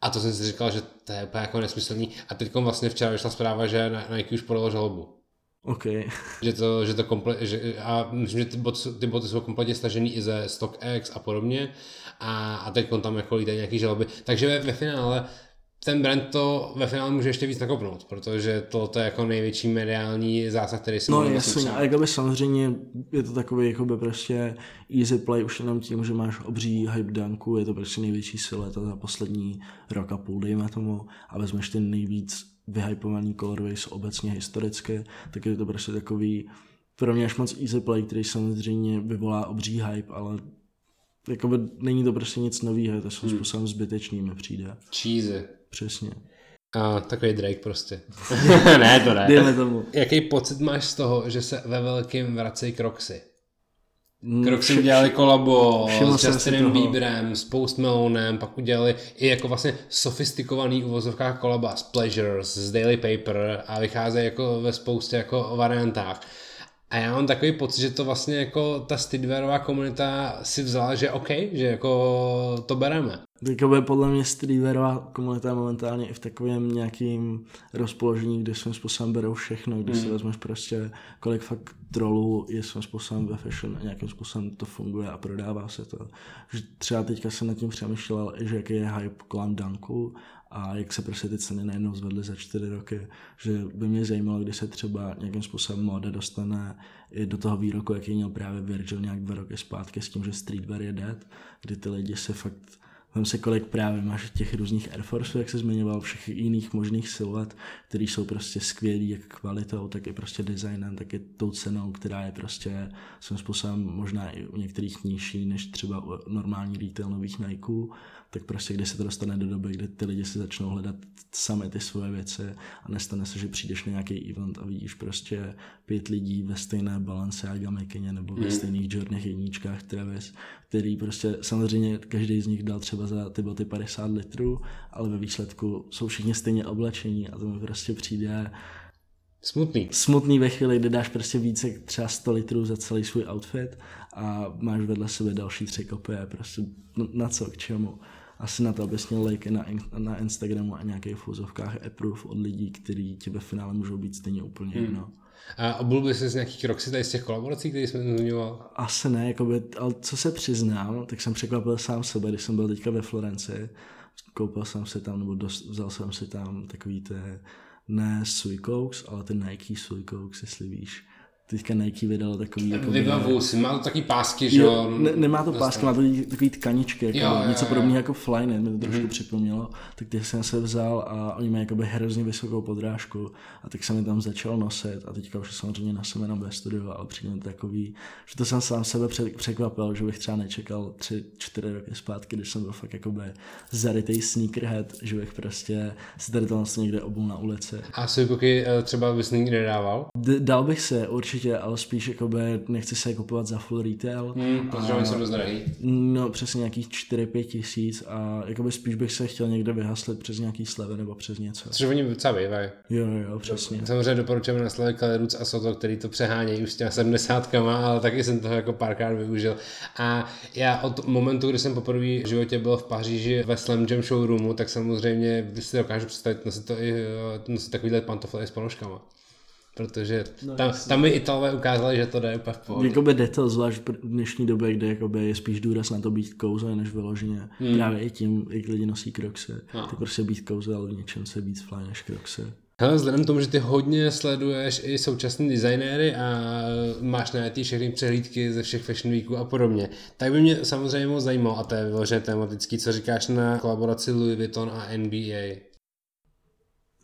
a to jsem si říkal, že to je úplně jako nesmyslný. A teď vlastně včera vyšla zpráva, že Nike už podal žalobu. Okay. Že to, že to komple, že, a myslím, že ty boty, ty boty jsou kompletně stažený i ze StockX a podobně a, a teď tam jako lítají nějaký žaloby. Takže ve, ve finále ten brand to ve finále může ještě víc nakopnout, protože to, to je jako největší mediální zásah, který si No jasně, a jakoby samozřejmě je to takový jakoby prostě easy play už jenom tím, že máš obří hype dunku, je to prostě největší sileta za poslední rok a půl, dejme tomu, a vezmeš ten nejvíc vyhypovaný colorways obecně historicky, tak je to prostě takový pro mě až moc easy play, který samozřejmě vyvolá obří hype, ale jakoby není to prostě nic nového, to jsou hmm. způsobem zbytečný mi přijde. Cheesy. Přesně. A takový Drake prostě. ne, to ne. Dejme tomu. Jaký pocit máš z toho, že se ve velkým vracejí Crocsy? Mm, Crocsy udělali kolabo s Justinem Bieberem, s Post Malonem, pak udělali i jako vlastně sofistikovaný uvozovkách kolaba s Pleasures, s Daily Paper a vycházejí jako ve spoustě jako variantách. A já mám takový pocit, že to vlastně jako ta streetwearová komunita si vzala, že OK, že jako to bereme. Jakoby podle mě streetwearová komunita momentálně i v takovém nějakým rozpoložení, kde svým způsobem berou všechno, kde mm. si hmm. vezmeš prostě kolik fakt trolů je svým způsobem ve fashion a nějakým způsobem to funguje a prodává se to. Že třeba teďka jsem nad tím přemýšlel, že jaký je hype kolem Dunku a jak se prostě ty ceny najednou zvedly za čtyři roky, že by mě zajímalo, kdy se třeba nějakým způsobem moda dostane i do toho výroku, jaký měl právě Virgil nějak dva roky zpátky s tím, že streetwear je dead, kdy ty lidi se fakt Vem se, kolik právě máš těch různých Air Force, jak se zmiňoval, všech jiných možných siluet, které jsou prostě skvělý jak kvalitou, tak i prostě designem, tak i tou cenou, která je prostě svým způsobem možná i u některých nižší než třeba u normální retail nových Nikeů tak prostě když se to dostane do doby, kdy ty lidi si začnou hledat sami ty svoje věci a nestane se, že přijdeš na nějaký event a vidíš prostě pět lidí ve stejné Balenciaga Mekině nebo ve mm. stejných Jordanech jedničkách Travis, který prostě samozřejmě každý z nich dal třeba za ty boty 50 litrů, ale ve výsledku jsou všichni stejně oblečení a to mi prostě přijde Smutný. Smutný ve chvíli, kdy dáš prostě více třeba 100 litrů za celý svůj outfit a máš vedle sebe další tři kopie, prostě na co, k čemu asi na to, abys měl lajky na, na Instagramu a nějakých fuzovkách approve od lidí, kteří ti ve finále můžou být stejně úplně hmm. jedno. A obul bys z nějakých Roxy tady z těch kolaborací, které jsme zmiňoval? Asi ne, jakoby, ale co se přiznám, tak jsem překvapil sám sebe, když jsem byl teďka ve Florenci. Koupil jsem si tam, nebo dost, vzal jsem si tam takový ty, ne Suicokes, ale ty Nike Suicokes, jestli víš teďka Nike vydalo takový... Jako Vybavu si, má to taky pásky, že jo? Ne, nemá to pásky, má to takový tkaničky, jako jo, něco podobného jako Flynet, mi to trošku mm-hmm. připomnělo, tak ty jsem se vzal a oni mají jakoby hrozně vysokou podrážku a tak jsem je tam začal nosit a teďka už samozřejmě nosím jenom ve studiu, ale přijde mi takový, že to jsem sám sebe překvapil, že bych třeba nečekal tři, čtyři roky zpátky, když jsem byl fakt jakoby zarytej sneakerhead, že bych prostě si tady to někde obul na ulici. A Suikoky eh, třeba bys nikdy nedával? D- dal bych se, určitě určitě, ale spíš jakoby nechci se kupovat za full retail. Hmm, protože oni jsou dost drahý. No přesně nějakých 4-5 tisíc a jakoby spíš bych se chtěl někde vyhaslit přes nějaký slevy nebo přes něco. Což oni docela bývají. Jo, jo, přesně. Samozřejmě doporučujeme na slevy Kaleruc a Soto, který to přehánějí už s těma 70 ale taky jsem toho jako párkrát využil. A já od momentu, kdy jsem poprvé v životě byl v Paříži ve Slam Jam showroomu, tak samozřejmě si dokážu představit nosit, to i, nosit takovýhle pantofle i s ponožkama protože no, tam, tam mi Italové ukázali, že to jde úplně v pohodě. Jakoby jde to, zvlášť v dnešní době, kde jakoby je spíš důraz na to být kouze, než vyloženě. Hmm. Právě i tím, jak lidi nosí kroksy, no. tak prostě být kouze, ale v něčem se víc fly než kroksy. Hele, vzhledem k tomu, že ty hodně sleduješ i současné designéry a máš na ty všechny přehlídky ze všech Fashion Weeků a podobně, tak by mě samozřejmě moc zajímalo, a to je vyloženě tematický, co říkáš na kolaboraci Louis Vuitton a NBA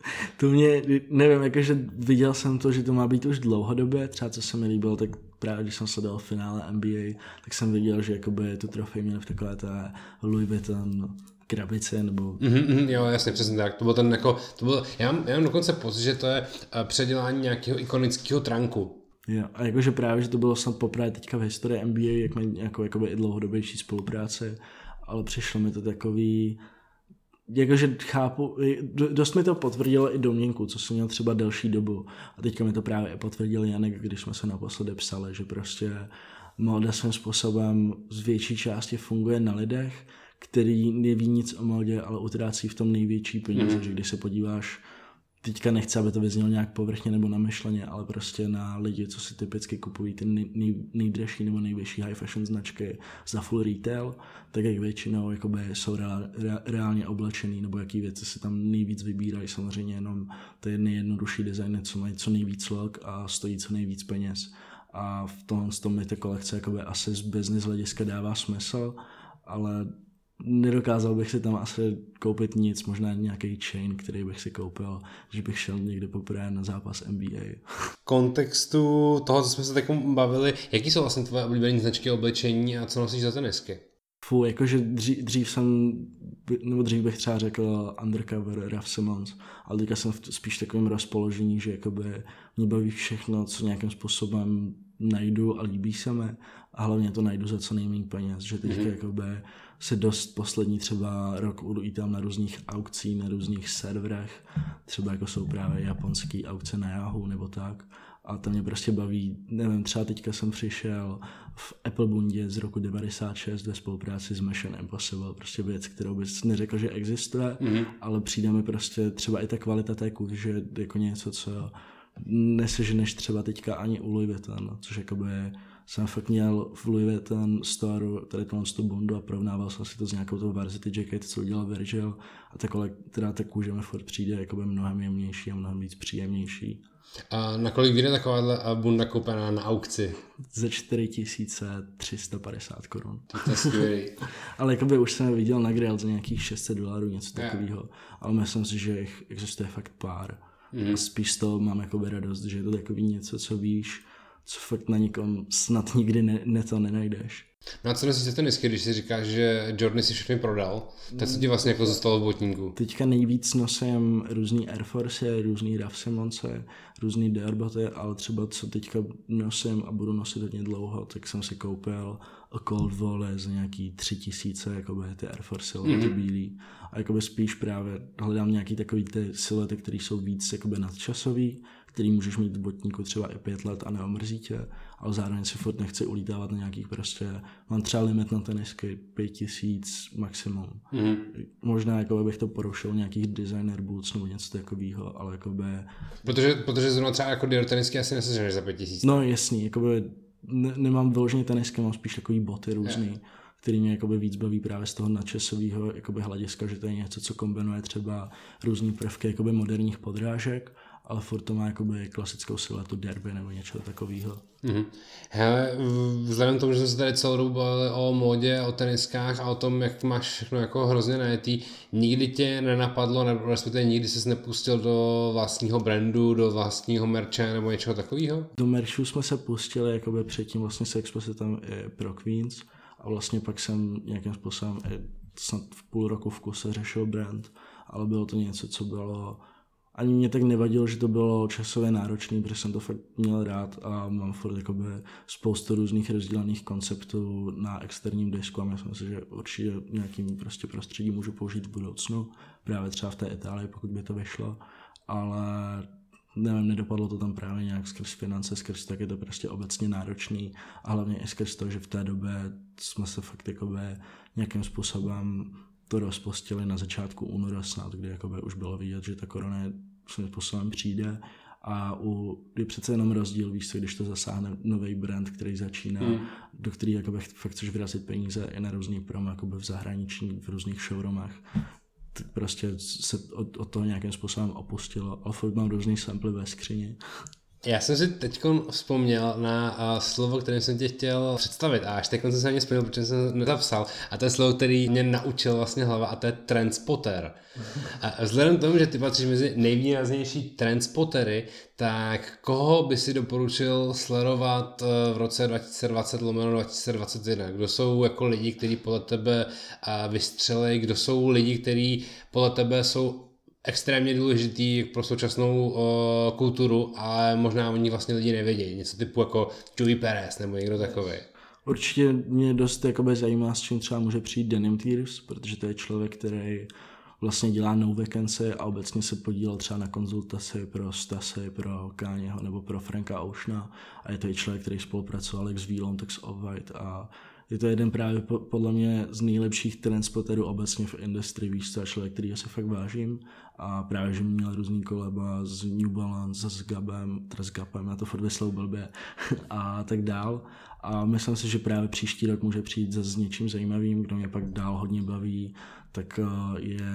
to mě, nevím, jakože viděl jsem to, že to má být už dlouhodobě, třeba co se mi líbilo, tak právě když jsem sledoval finále NBA, tak jsem viděl, že jakoby tu trofej měli v takové té Louis Vuitton krabice, nebo... Mm-hmm, jo, jasně, přesně tak. To byl ten jako, to byl, já mám, já mám dokonce pocit, že to je uh, předělání nějakého ikonického tranku. Jo, a jakože právě, že to bylo snad poprvé teďka v historii NBA, jak mají nějakou jakoby i dlouhodobější spolupráci, ale přišlo mi to takový, jakože chápu, dost mi to potvrdilo i domněnku, co jsem měl třeba delší dobu. A teďka mi to právě potvrdil Janek, když jsme se naposledy psali, že prostě móda svým způsobem z větší části funguje na lidech, který neví nic o módě, ale utrácí v tom největší peníze, mm. že když se podíváš teďka nechci, aby to vyznělo nějak povrchně nebo namyšleně, ale prostě na lidi, co si typicky kupují ty nej, nej, nejdražší nebo nejvyšší high fashion značky za full retail, tak jak většinou jakoby jsou reál, reálně oblečený, nebo jaký věci si tam nejvíc vybírají, samozřejmě jenom ty nejjednodušší designy, co mají co nejvíc look a stojí co nejvíc peněz. A v tom, tom mi ta kolekce jakoby asi z business hlediska dává smysl, ale nedokázal bych si tam asi koupit nic, možná nějaký chain, který bych si koupil, že bych šel někde poprvé na zápas NBA. Kontextu toho, co jsme se tak bavili, jaký jsou vlastně tvoje oblíbené značky oblečení a co nosíš za tenisky? Fu, jakože dřív, dřív jsem, nebo dřív bych třeba řekl Undercover, Raf Simmons, ale teďka jsem v spíš takovém rozpoložení, že jakoby mě baví všechno, co nějakým způsobem najdu a líbí se mi a hlavně to najdu za co nejméně peněz, že teďka mm-hmm. jakoby se dost poslední třeba rok ulítám na různých aukcí, na různých serverech, třeba jako jsou právě japonský aukce na Yahoo nebo tak a to mě prostě baví, nevím, třeba teďka jsem přišel v Apple Bundě z roku 96 ve spolupráci s Mission Impossible, prostě věc, kterou bys neřekl, že existuje, mm-hmm. ale přijde mi prostě třeba i ta kvalita té kůže jako něco, co neseženeš třeba teďka ani u Louis Vuitton, což jakoby jsem fakt měl v Louis Vuitton store tady tohle tu bundu a porovnával jsem si to s nějakou tou varsity jacket, co udělal Virgil a takhle, teda ta kůže mi furt přijde jakoby mnohem jemnější a mnohem víc příjemnější. A na kolik vyjde taková bunda koupená na aukci? Za 4350 korun. To je skvělý. Ale jakoby už jsem viděl na Grail za nějakých 600 dolarů, něco takového. Ale myslím si, že jich existuje fakt pár. Mm. A spíš z toho mám jakoby radost, že je to takový něco, co víš, co fakt na nikom snad nikdy ne, ne to nenajdeš. No a co nosíš za tenisky, když si říkáš, že Jordan si všechny prodal, tak co ti vlastně jako zůstalo v botníku? Teďka nejvíc nosím různý Air Force, různý Raf Simonce, různý Deorboty, ale třeba co teďka nosím a budu nosit hodně dlouho, tak jsem si koupil a Cold Volley za nějaký tři tisíce, jakoby ty Air Force mm-hmm. ty bílý. A jakoby spíš právě hledám nějaký takový ty silety, které jsou víc jakoby nadčasový, který můžeš mít v botníku třeba i pět let a neomrzí tě, ale zároveň si furt nechci ulítávat na nějakých prostě, mám třeba limit na tenisky, pět tisíc maximum. Mm. Možná jako bych to porušil nějakých designer boots nebo něco takového, ale jako by... Protože, protože zrovna třeba jako tenisky asi neseženeš za pět tisíc. No jasný, jako by ne, nemám vyloženě tenisky, mám spíš takový boty různý. Yeah který mě jakoby víc baví právě z toho nadčasového jakoby hlediska, že to je něco, co kombinuje třeba různé prvky jakoby moderních podrážek ale furt to má jakoby klasickou siluetu derby nebo něco takového. Mm-hmm. Hele, vzhledem k tomu, že jsme se tady celou dobu bavili o módě, o teniskách a o tom, jak máš všechno jako hrozně najetý, nikdy tě nenapadlo, nebo respektive nikdy jsi nepustil do vlastního brandu, do vlastního merče nebo něčeho takového? Do merchu jsme se pustili jakoby předtím vlastně se i pro Queens a vlastně pak jsem nějakým způsobem snad v půl roku v kuse řešil brand, ale bylo to něco, co bylo ani mě tak nevadilo, že to bylo časově náročné, protože jsem to fakt měl rád a mám furt jakoby spoustu různých rozdělených konceptů na externím disku a myslím si, že určitě nějakým prostě prostředí můžu použít v budoucnu, právě třeba v té Itálii, pokud by to vyšlo, ale nevím, nedopadlo to tam právě nějak skrz finance, skrz tak je to prostě obecně náročný a hlavně i skrz to, že v té době jsme se fakt jakoby nějakým způsobem to rozpostili na začátku února snad, kdy jakoby už bylo vidět, že ta korona svým způsobem přijde a u, je přece jenom rozdíl, víš co, když to zasáhne nový brand, který začíná, mm. do který jakoby fakt chceš vyrazit peníze i na různý prom, jakoby v zahraničí, v různých showroomech, tak prostě se od, od toho nějakým způsobem opustilo, ale furt mám různý samply ve skříni. Já jsem si teď vzpomněl na uh, slovo, které jsem tě chtěl představit a až teď jsem se na ně vzpomněl, protože jsem nezapsal a to je slovo, který mě naučil vlastně hlava a to je transporter. A vzhledem k tomu, že ty patříš mezi nejvýraznější transportery, tak koho by si doporučil sledovat e, v roce 2020 lomeno 2021? Kdo jsou jako lidi, kteří podle tebe vystřelí, kdo jsou lidi, kteří podle tebe jsou extrémně důležitý pro současnou uh, kulturu, ale možná oni vlastně lidi nevědějí. Něco typu jako Joey Perez nebo někdo takový. Určitě mě dost jakoby zajímá, s čím třeba může přijít Denim Tears, protože to je člověk, který vlastně dělá no vacancy a obecně se podílel třeba na konzultaci pro Stasy, pro Káněho nebo pro Franka Oceana a je to i člověk, který spolupracoval jak s Vílom, tak s Off-White a je to jeden právě podle mě z nejlepších transporterů obecně v industrii, víš co, člověk, který se fakt vážím a právě, že měl různý koleba z New Balance, s Gabem, teda s Gabem, na to furt vyslou blbě a tak dál. A myslím si, že právě příští rok může přijít s něčím zajímavým, kdo mě pak dál hodně baví, tak eh, je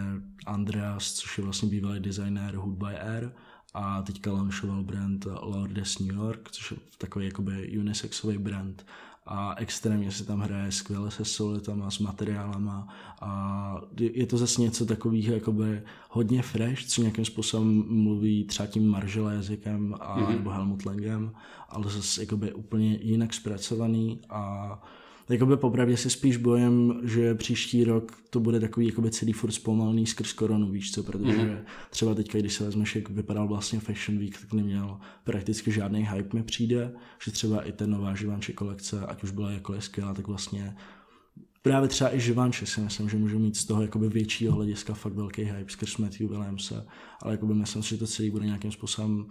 Andreas, což je vlastně bývalý designér Hood by Air, a teďka launchoval brand Lourdes New York, což je takový jakoby unisexový brand a extrémně se tam hraje skvěle se solitama, s materiálama a je to zase něco takového jakoby hodně fresh, co nějakým způsobem mluví třeba tím Maržela jazykem a, mm-hmm. nebo Helmut Langem, ale zase jakoby úplně jinak zpracovaný a Jakoby popravdě si spíš bojem, že příští rok to bude takový jakoby celý furt zpomalný skrz koronu, víš co, protože mm-hmm. třeba teďka, když se vezmeš, jak vypadal vlastně Fashion Week, tak neměl prakticky žádný hype mi přijde, že třeba i ten nová Živanče kolekce, ať už byla jakkoliv skvělá, tak vlastně právě třeba i Živanče si myslím, že můžu mít z toho jakoby většího hlediska fakt velký hype skrz Matthew Williamse, ale jakoby myslím si, že to celý bude nějakým způsobem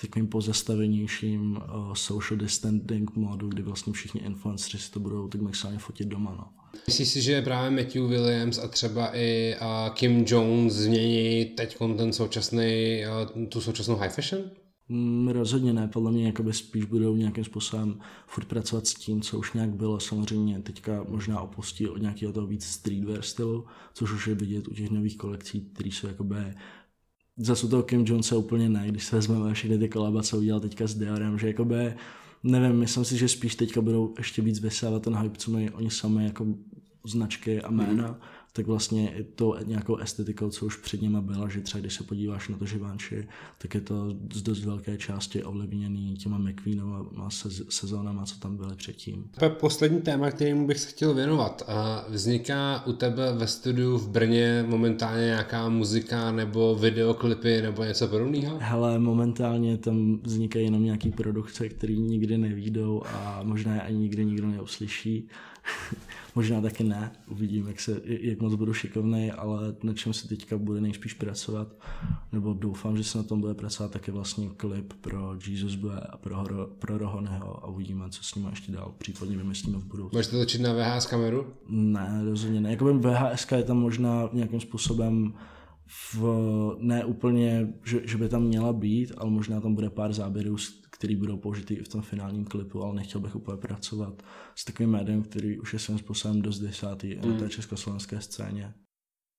takovým pozastavenějším uh, social distancing modu, kdy vlastně všichni influenceri si to budou tak maximálně fotit doma. No. Myslíš si, že právě Matthew Williams a třeba i uh, Kim Jones změní teď ten současný, uh, tu současnou high fashion? Mm, rozhodně ne, podle mě jakoby spíš budou nějakým způsobem furt pracovat s tím, co už nějak bylo. Samozřejmě teďka možná opustí od nějakého toho víc streetwear stylu, což už je vidět u těch nových kolekcí, které jsou jakoby zase u toho Kim Jonesa úplně ne, když se vezmeme všechny ty kolaba, co udělal teďka s Diorem, že jakoby, nevím, myslím si, že spíš teďka budou ještě víc vysávat ten hype, co mají oni sami jako značky a jména, mm tak vlastně i to nějakou estetikou, co už před nimi byla, že třeba když se podíváš na to živánči, tak je to z dost velké části ovlivněný těma McQueenova sezónama, co tam byly předtím. Poslední téma, kterému bych se chtěl věnovat. Vzniká u tebe ve studiu v Brně momentálně nějaká muzika nebo videoklipy nebo něco podobného? Hele, momentálně tam vznikají jenom nějaký produkce, které nikdy nevídou a možná je ani nikdy nikdo neuslyší. Možná taky ne, uvidím, jak, se, jak moc budu šikovný, ale na čem se teďka bude nejspíš pracovat, nebo doufám, že se na tom bude pracovat taky vlastně klip pro Jesus Boy a pro, pro Rohoneho a uvidíme, co s ním ještě dál případně vymyslíme v budoucnu. Můžete točit na VHS kameru? Ne, rozhodně ne. Jakoby VHS je tam možná nějakým způsobem v, ne úplně, že, že by tam měla být, ale možná tam bude pár záběrů který budou použity i v tom finálním klipu, ale nechtěl bych úplně pracovat s takovým médiem, který už je svým způsobem dost desátý mm. na té československé scéně.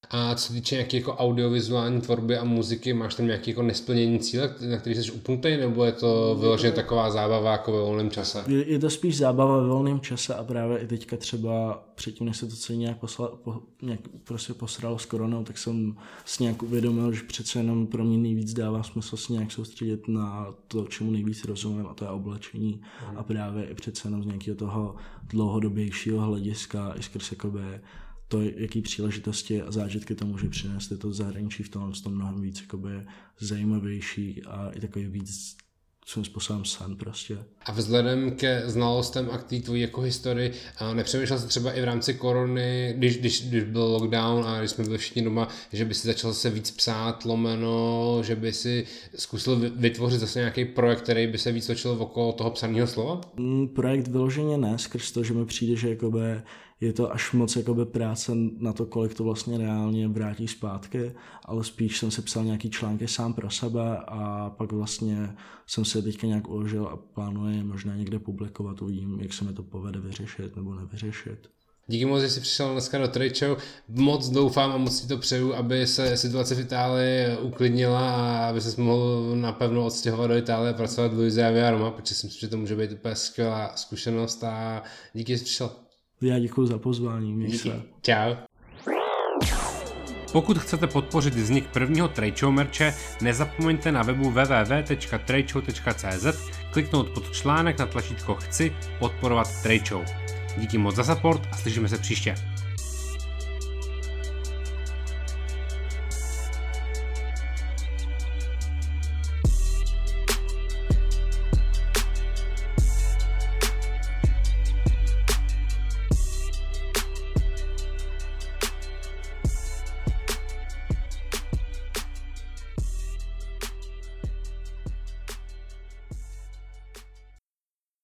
A co týče nějaké jako audiovizuální tvorby a muziky, máš tam nějaké jako nesplnění cíle, na který jsi upnutý, nebo je to vyloženě taková zábava jako ve volném čase? Je, je to spíš zábava ve volném čase a právě i teďka třeba předtím, než se to celé nějak, posla, po, nějak prostě posralo s koronou, tak jsem si nějak uvědomil, že přece jenom pro mě nejvíc dává smysl se nějak soustředit na to, čemu nejvíc rozumím, a to je oblečení. Mm. A právě i přece jenom z nějakého toho dlouhodobějšího hlediska, i skrz jakoby to, jaký příležitosti a zážitky to může přinést. Je to zahraničí v tom, tom mnohem víc jakoby, zajímavější a i takový víc svým způsobem sen prostě. A vzhledem ke znalostem a k té tvojí jako historii, a nepřemýšlel jsi třeba i v rámci korony, když, když, když byl lockdown a když jsme byli všichni doma, že by si začal se víc psát, lomeno, že by si zkusil vytvořit zase nějaký projekt, který by se víc točil okolo toho psaného slova? Mm, projekt vyloženě ne, skrz to, že mi přijde, že jakoby je to až moc jakoby práce na to, kolik to vlastně reálně vrátí zpátky, ale spíš jsem si psal nějaký články sám pro sebe a pak vlastně jsem se teďka nějak uložil a plánuji možná někde publikovat, uvidím, jak se mi to povede vyřešit nebo nevyřešit. Díky moc, že jsi přišel dneska do Trade Moc doufám a moc si to přeju, aby se situace v Itálii uklidnila a aby se mohl napevno odstěhovat do Itálie a pracovat v Luiziavě a Roma, protože si myslím, že to může být úplně skvělá zkušenost a díky, že jsi přišel. Já děkuji za pozvání. Měj se. Čau. Pokud chcete podpořit vznik prvního Trade merče, nezapomeňte na webu www.tradeshow.cz kliknout pod článek na tlačítko Chci podporovat Trade Díky moc za support a slyšíme se příště.